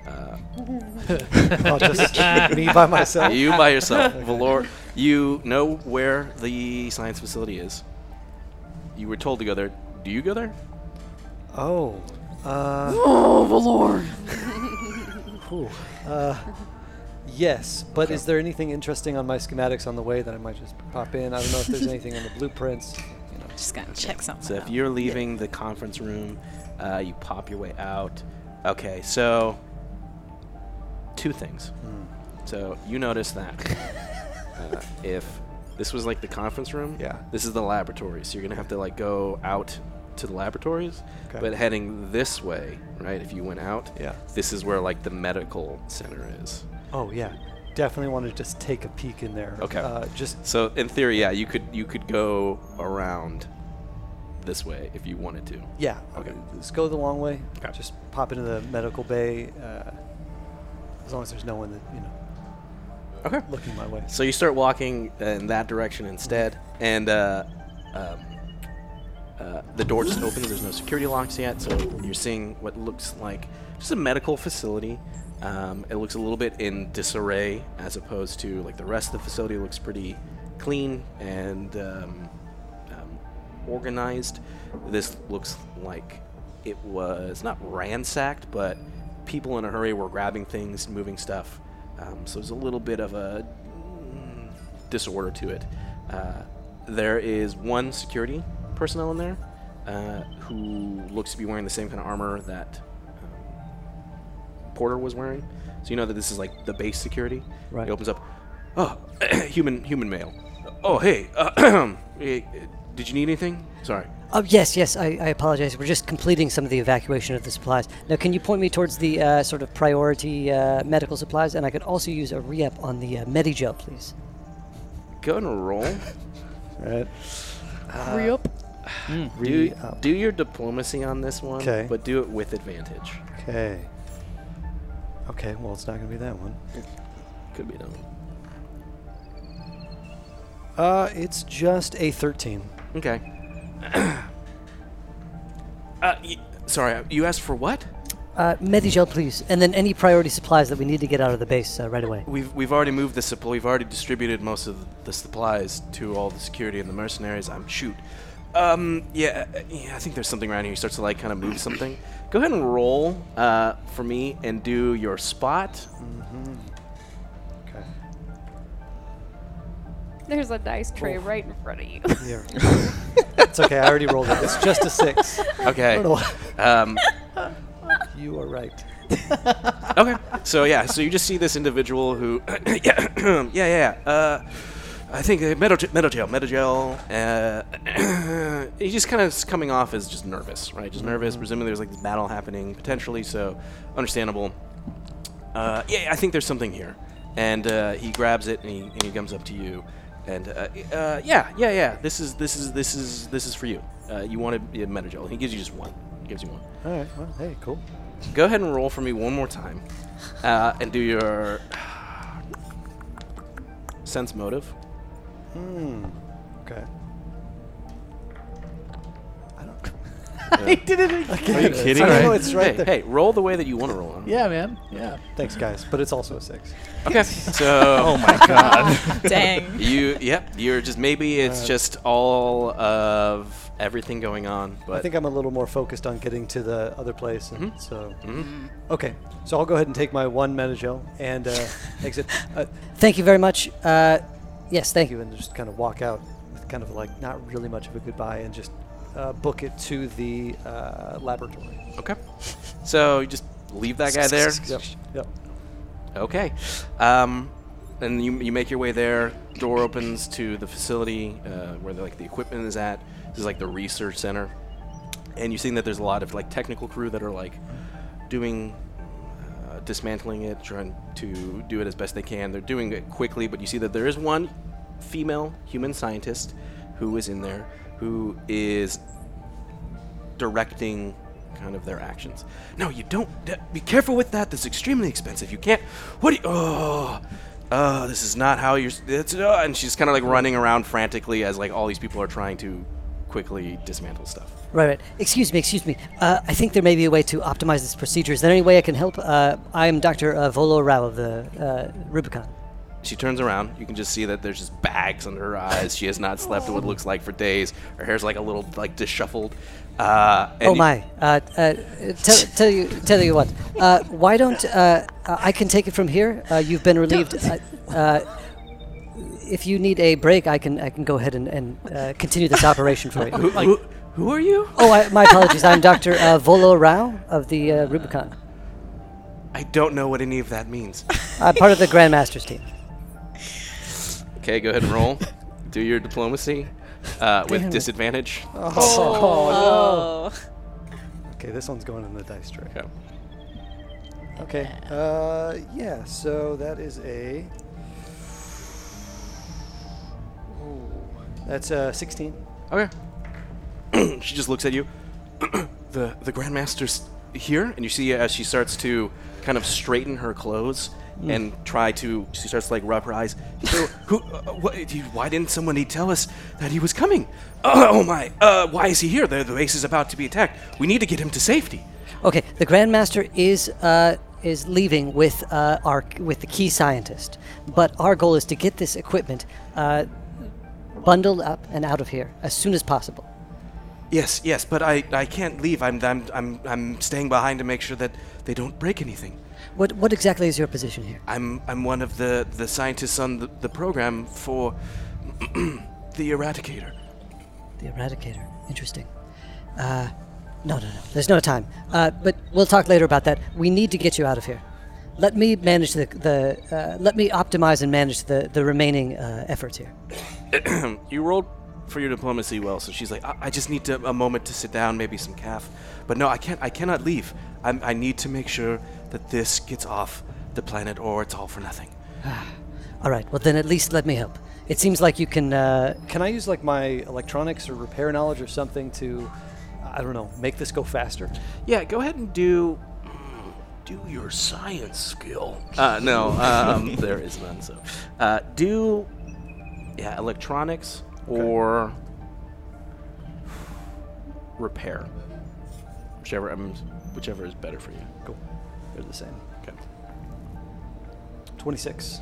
uh, (laughs) Oh, just me by myself. you by yourself, Valor. You know where the science facility is. You were told to go there. Do you go there? Oh. Uh, (gasps) Oh, Valor. (laughs) whew. Uh, yes, but is there anything interesting on my schematics on the way that I might just pop in? I don't know if there's (laughs) anything in the blueprints. You know. Just gonna check something So out. if you're leaving the conference room, uh, you pop your way out. Okay, so two things. So you notice that (laughs) uh, if this was like the conference room, Yeah. this is the laboratory. So you're gonna have to like go out to the laboratories, Okay. but heading this way, right? If you went out, Yeah. this is where like the medical center is. Oh yeah, definitely want to just take a peek in there. Okay. Uh, just So in theory, yeah, you could you could go around this way if you wanted to. yeah. Okay. Let's go the long way. Okay. Just pop into the medical bay. Uh, as long as there's no one that you know Okay. looking my way. So you start walking in that direction instead, and uh, um, uh, the door just opens. There's no security locks yet, so you're seeing what looks like just a medical facility. Um, it looks a little bit in disarray as opposed to like the rest of the facility looks pretty clean and um, um, organized. This looks like it was not ransacked, but people in a hurry were grabbing things, moving stuff. Um, so there's a little bit of a mm, disorder to it. Uh, there is one security personnel in there uh, who looks to be wearing the same kind of armor that um, Porter was wearing. So you know that this is like the base security. Right. He opens up. Oh, (clears throat) human human male. Oh, hey. Uh, (clears throat) eh, did you need anything? Sorry. Oh, yes, yes, I, I apologize. We're just completing some of the evacuation of the supplies. Now, can you point me towards the uh, sort of priority uh, medical supplies? And I could also use a re-up on the uh, Medigel, please. Go and roll. (laughs) Right. Hurry up. do, Re-up. do your diplomacy on this one, 'Kay. but do it with advantage. Okay. Okay. Well, it's not gonna be that one. It could be done. Uh, it's just a 13. Okay. Uh, y- sorry, you asked for what? Uh, Medigel, please. And then any priority supplies that we need to get out of the base uh, right away. We've we've already moved the supply. We've already distributed most of the supplies to all the security and the mercenaries. I'm shoot. Um, yeah, uh, yeah. I think there's something around here. He starts to like kind of move something. Go ahead and roll uh, for me and do your spot. Mm-hmm. There's a dice tray right in front of you. Yeah. (laughs) It's okay. I already rolled it. It's just a six. Okay. Um, (laughs) You are right. (laughs) okay. So yeah, so you just see this individual who, yeah, (coughs) yeah, yeah. yeah. Uh, I think uh, metal, metal gel, metal gel. Uh, (coughs) he's just kind of coming off as just nervous, right? Just nervous. Presumably there's like this battle happening potentially, so understandable. Uh, yeah, I think there's something here, and uh, he grabs it and he, and he comes up to you, and uh, uh, yeah, yeah, yeah. This is this is this is this is for you. Uh, you want a metal gel? He gives you just one. He gives you one. All right. Well, hey, cool. Go ahead and roll for me one more time, uh, and do your (sighs) sense motive. Hmm. Okay. (laughs) he did it again. Are you kidding I me? know it's right hey, there. hey, roll the way that you want to roll. Huh? Yeah, man. Yeah. Thanks, guys. But it's also a six. Okay. So. (laughs) Oh my god. (laughs) Dang. You. Yep. You're just maybe it's just all of everything going on, but I think I'm a little more focused on getting to the other place, and Mhm. so Mhm. okay. So I'll go ahead and take my one Medigel and uh, exit. Uh, Thank you very much. Uh, yes, thank thank you. you, and just kind of walk out with kind of like not really much of a goodbye, and just uh, book it to the uh, laboratory. okay. So you just leave that guy there. (laughs) Yep. Yep. Okay. Um, and you, you make your way there. Door opens to the facility uh, where the, like the equipment is at. This is like the research center, and you're seeing that there's a lot of like technical crew that are like doing uh, dismantling it, trying to do it as best they can. They're doing it quickly, but you see that there is one female human scientist who is in there who is directing kind of their actions. No, you don't. Be careful with that. That's extremely expensive. You can't. What do you. Oh. Uh, this is not how you're. It's, uh, and she's kind of like running around frantically as like all these people are trying to quickly dismantle stuff. Right, right. Excuse me, excuse me. Uh, I think there may be a way to optimize this procedure. Is there any way I can help? Uh, I'm Dr. Uh, Volo Rao of the uh, Rubicon. She turns around. You can just see that there's just bags under her eyes. She has not slept what looks like for days. Her hair's like a little like disheveled. Uh, and Oh you- my! Uh, uh, tell, tell you, tell you what. Uh, why don't uh, uh, I can take it from here? Uh, you've been relieved. Uh, uh, if you need a break, I can I can go ahead and, and uh, continue this operation for Who, you. who, who are you? Oh, I, my apologies. I'm Dr. Uh, Volo Rao of the uh, Rubicon. I don't know what any of that means. I'm part of the Grandmasters team. Okay, go ahead and roll. (laughs) Do your diplomacy uh, with Damn it. disadvantage. Oh. no. Okay, this one's going in the dice tray. Okay. Okay. Uh, yeah. So that is a. Ooh, that's uh 16. Okay. (clears throat) she just looks at you. (clears throat) the the grandmaster's here, and you see as she starts to kind of straighten her clothes and try to. She starts to like rub her eyes. So, who? Uh, what, why didn't somebody tell us that he was coming? Oh, oh my! Uh, why is he here? The, the base is about to be attacked. We need to get him to safety. Okay, the Grandmaster is uh, is leaving with uh, our with the key scientist, but our goal is to get this equipment uh, bundled up and out of here as soon as possible. Yes, yes, but I, I can't leave. I'm, I'm I'm I'm staying behind to make sure that they don't break anything. What what exactly is your position here? I'm I'm one of the, the scientists on the, the program for (clears throat) the Eradicator. The Eradicator. Interesting. Uh, no, no, no. There's no time. Uh, but we'll talk later about that. We need to get you out of here. Let me manage the the. Uh, let me optimize and manage the the remaining uh, efforts here. (clears throat) you rolled for your diplomacy well, so she's like, I, I just need to, a moment to sit down, maybe some calf. But no, I can't. I cannot leave. I'm, I need to make sure that this gets off the planet, or it's all for nothing. (sighs) All right. Well, then at least let me help. It seems like you can. Uh, Can I use like my electronics or repair knowledge or something to, I don't know, make this go faster? Yeah, go ahead and do do your science skill. Uh, no, um, (laughs) there is none. So, uh, do yeah, electronics or repair, whichever um, whichever is better for you. Cool. They're the same. Okay. 26.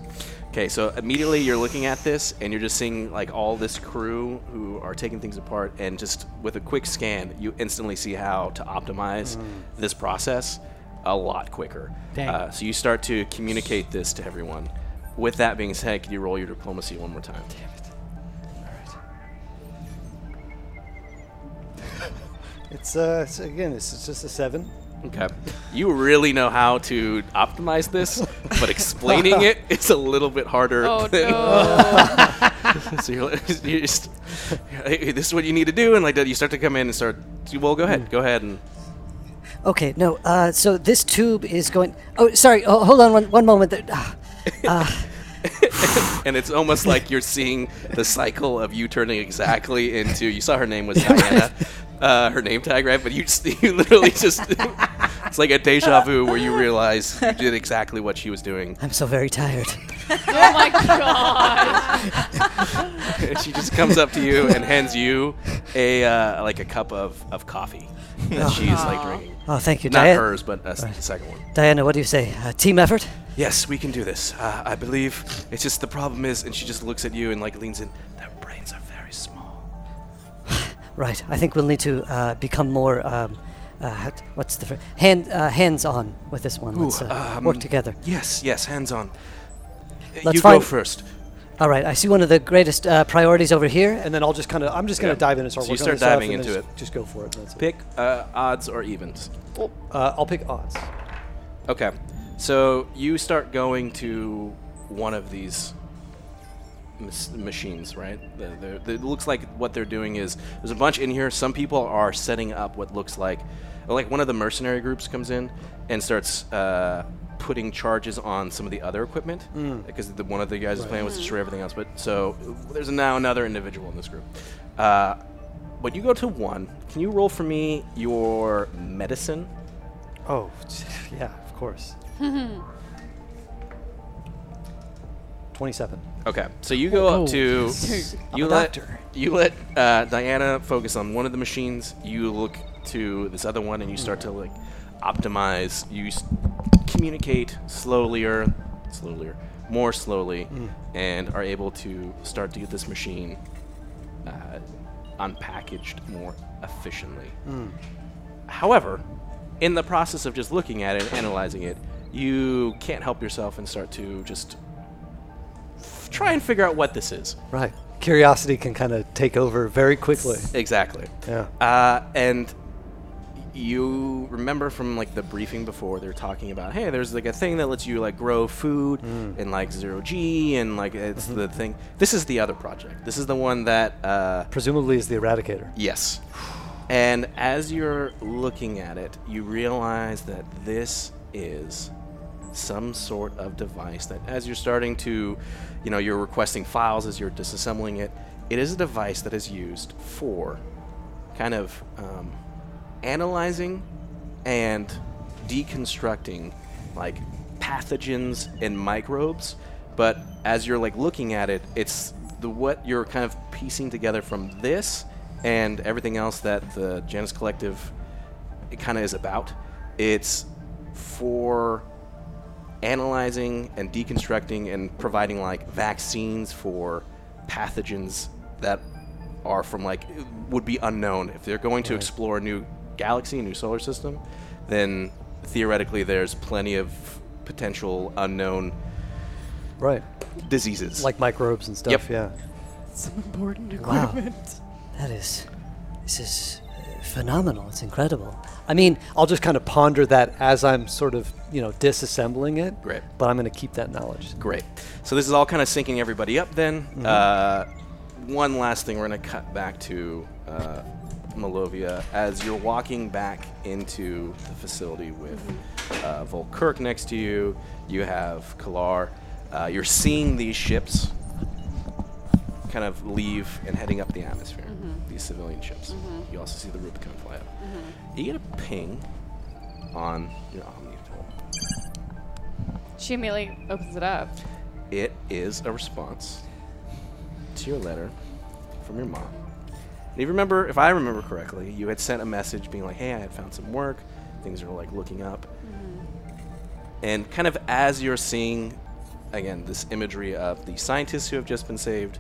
Okay, so immediately you're looking at this and you're just seeing like all this crew who are taking things apart, and just with a quick scan, you instantly see how to optimize this process a lot quicker. Dang. Uh, so you start to communicate this to everyone. With that being said, can you roll your diplomacy one more time? It's uh, it's, again, it's, it's just a seven. Okay. You really know how to optimize this, but explaining it (laughs) is a little bit harder. Oh than, no. (laughs) so you're, you just, hey, this is what you need to do, and like that, you start to come in and start. Well, go ahead, go ahead, and Okay, no. Uh, so this tube is going. Oh, sorry. Oh, hold on one, one moment. There. Ah, ah, and it's almost like you're seeing the cycle of you turning exactly into. You saw her name was (laughs) Diana, uh, her name tag, right? But you, just, (laughs) you literally (laughs) just. it's like a deja vu where you realize you did exactly what she was doing. I'm so very tired. (laughs) oh my god. And she just comes up to you and hands you a uh, like a cup of, of coffee that she's like drinking. Oh, thank you, Not Diana. hers, but uh, the second one. Diana, what do you say? Uh, team effort? Yes, we can do this. Uh, I believe it's just the problem is, and she just looks at you and like leans in. Right. I think we'll need to uh, become more. Um, uh, what's the fr- hand uh, hands on with this one? Let's uh, um, work together. Yes, yes, hands on. Let's you go first. All right. I see one of the greatest uh, priorities over here. And then I'll just kind of, I'm just going to Yeah. dive in and start So you start diving into just, it. Just go for it. That's it. Pick uh, odds or evens. Uh, I'll pick odds. Okay, so you start going to one of these machines, right? The, the, it looks like what they're doing is there's a bunch in here. Some people are setting up what looks like, like one of the mercenary groups comes in and starts uh, putting charges on some of the other equipment because the, one of the guys' plan was to destroy everything else. But so there's now another individual in this group. Uh, but you go to one. Can you roll for me your medicine? Oh, (laughs) yeah, of course. (laughs) 27. Okay, so you go Oh, up to yes. you I'm let you let uh, Diana focus on one of the machines. You look to this other one, and you start to like optimize. You s- communicate slowlier, slowlier, more slowly, and are able to start to get this machine uh, unpackaged more efficiently. However, in the process of just looking at it, and analyzing it, you can't help yourself and start to just f- try and figure out what this is. Right. Curiosity can kind of take over very quickly. Exactly. Yeah. Uh, and you remember from like the briefing before they're talking about hey there's like a thing that lets you like grow food in like zero g and like it's the thing this is the other project this is the one that uh, Presumably is the eradicator. Yes. And as you're looking at it, you realize that this is some sort of device that as you're starting to, you know, you're requesting files as you're disassembling it, it is a device that is used for kind of um, analyzing and deconstructing like pathogens and microbes. But as you're like looking at it it's the what you're kind of piecing together from this and everything else that the Janus Collective it kind of is about. It's for analyzing and deconstructing and providing like vaccines for pathogens that are from like would be unknown if they're going to explore a new galaxy, a new solar system, then theoretically there's plenty of potential unknown Right. diseases. Like microbes and stuff. Yep. Yeah. Some important Wow. equipment. That is. This is phenomenal. It's incredible. I mean, I'll just kind of ponder that as I'm sort of, you know, disassembling it. Great. But I'm going to keep that knowledge. Great. So this is all kind of syncing everybody up then. Uh, one last thing, we're going to cut back to uh, Malovia. As you're walking back into the facility with uh, Volkirk next to you, you have Kalar. Uh, you're seeing these ships kind of leave and heading up the atmosphere, these civilian ships. Mm-hmm. You also see the Rubicon fly up. Mm-hmm. You get a ping on your Omni tool. She immediately opens it up. It is a response to your letter from your mom. And you remember, if I remember correctly, you had sent a message being like, "Hey, I had found some work. Things are like looking up." Mm-hmm. And kind of as you're seeing, again, this imagery of the scientists who have just been saved,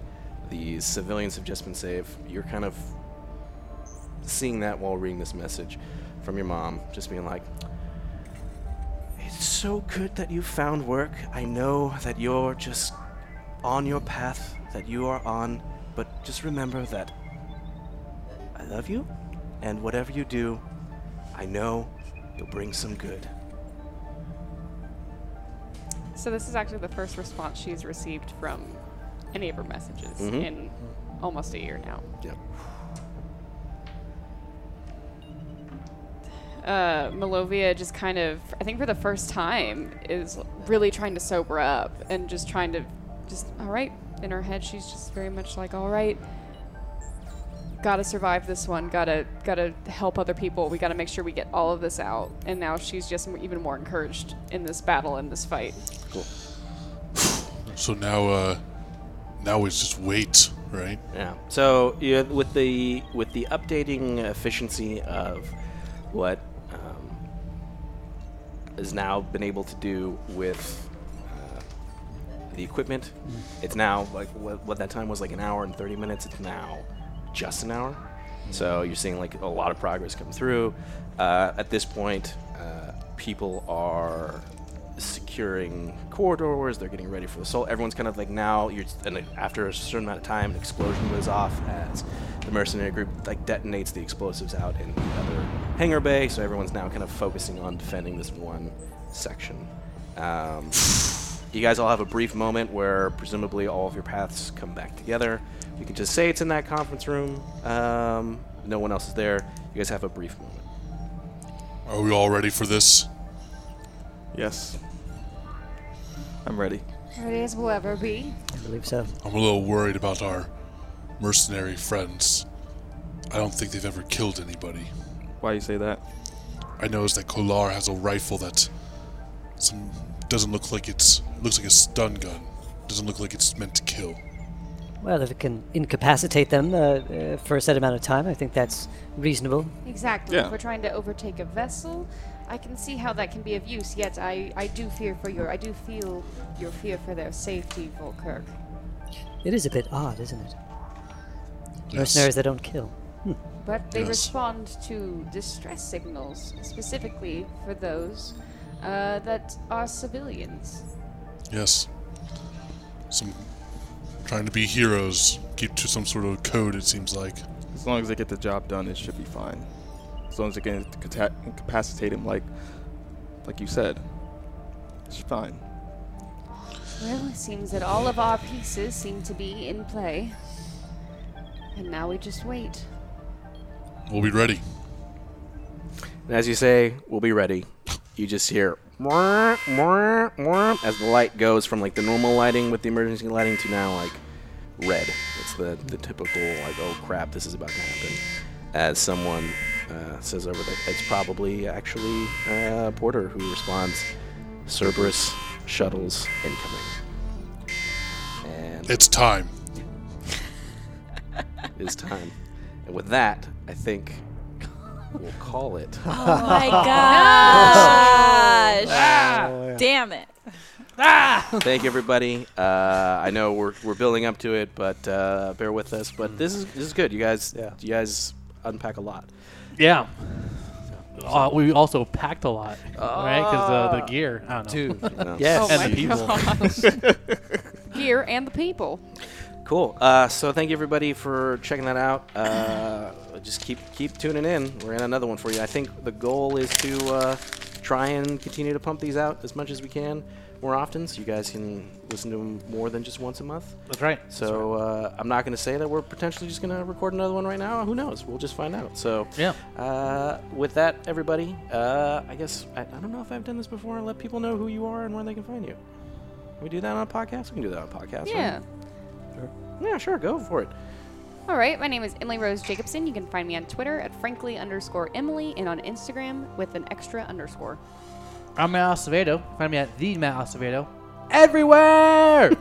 the civilians have just been saved. You're kind of seeing that while reading this message from your mom, just being like, it's so good that you found work. I know that you're just on your path that you are on, but just remember that I love you and whatever you do, I know you'll bring some good. So this is actually the first response she's received from any of her messages Mhm. in almost a year now. Yep. uh, Malovia just kind of, I think for the first time, is really trying to sober up and just trying to, just, all right. In her head, she's just very much like, all right, gotta survive this one, gotta, gotta help other people. We gotta make sure we get all of this out. And now she's just even more encouraged in this battle in this fight. Cool. So now, uh, now it's just wait, right? Yeah. So yeah, with the with the updating efficiency of what um, has now been able to do with uh, the equipment, it's now like what, what that time was like an hour and 30 minutes. It's now just an hour. So you're seeing like a lot of progress come through. Uh, at this point, uh, people are securing corridors. They're getting ready for the assault. Everyone's kind of like now. You're and after a certain amount of time, an explosion goes off as the mercenary group like detonates the explosives out in the other hangar bay. So everyone's now kind of focusing on defending this one section. Um, you guys all have a brief moment where presumably all of your paths come back together. You can just say it's in that conference room. Um, no one else is there. You guys have a brief moment. Are we all ready for this? Yes. I'm ready. Ready as we'll ever be. I believe so. I'm a little worried about our mercenary friends. I don't think they've ever killed anybody. Why do you say that? I noticed that Kalar has a rifle that some doesn't look like it's it looks like a stun gun. Doesn't look like it's meant to kill. Well, if it can incapacitate them uh, uh, for a set amount of time, I think that's reasonable. Exactly. Yeah. If we're trying to overtake a vessel, I can see how that can be of use. Yet I, I do fear for your, I do feel your fear for their safety, Volkirk. It is a bit odd, isn't it? Yes. Mercenaries that don't kill. But they Yes. respond to distress signals, specifically for those uh, that are civilians. Yes. Some trying to be heroes, keep to some sort of code. It seems like. As long as they get the job done, it should be fine. As long as it can incapacitate him, like, like you said, it's fine. Well, it seems that all of our pieces seem to be in play. And now we just wait. We'll be ready. And as you say, we'll be ready. You just hear "Mwah, mwah, mwah," as the light goes from like the normal lighting with the emergency lighting to now like red. It's the, the typical like oh crap, this is about to happen. As someone uh, says over there, it's probably actually uh, Porter who responds. Cerberus shuttles incoming. And It's time. it is time. And with that, I think we'll call it. Oh (laughs) my gosh! Damn it. Thank you, everybody. Uh, I know we're, we're building up to it, but uh, bear with us. But this is this is good. You guys, Yeah. you guys unpack a lot. Yeah. Uh, we also packed a lot, right? Because uh, the gear. I don't know. Dude. Yes. Oh And the people. (laughs) gosh. (laughs) Gear and the people. Cool. Uh, so thank you, everybody, for checking that out. Uh, just keep keep tuning in. We're in another one for you. I think the goal is to uh, try and continue to pump these out as much as we can more often, so you guys can listen to them more than just once a month. That's right. So uh, I'm not going to say that we're potentially just going to record another one right now. Who knows? We'll just find out. So Yeah. uh, with that, everybody, uh, I guess I, I don't know if I've done this before. Let people know who you are and where they can find you. Can we do that on a podcast? We can do that on a podcast. right? Yeah. Yeah, sure. Go for it. All right, my name is Emily Rose Jacobson. You can find me on Twitter at frankly underscore Emily and on Instagram with an extra underscore. I'm Matt Acevedo. Find me at the Matt Acevedo. Everywhere! (laughs)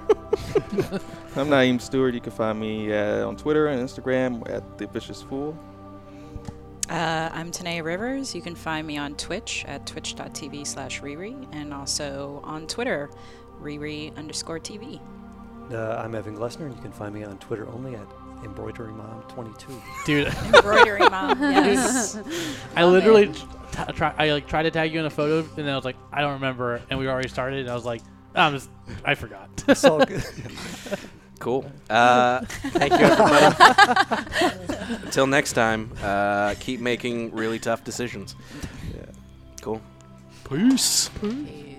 I'm Naeem Stewart. You can find me uh, on Twitter and Instagram at The Vicious Fool. Uh, I'm Tanea Rivers. You can find me on Twitch at twitch.tv slash Riri and also on Twitter, Riri underscore TV. Uh, I'm Evan Glessner, and you can find me on Twitter only at embroiderymom22. Dude, Embroidery mom. (laughs) (laughs) Yes. I literally t- try, I like tried to tag you in a photo, and then I was like, I don't remember, and we already started, and I was like, I'm just, I forgot. It's all good. (laughs) Cool. Uh, thank you, everybody. until next time, uh, keep making really tough decisions. Yeah. Cool. Peace. Yeah.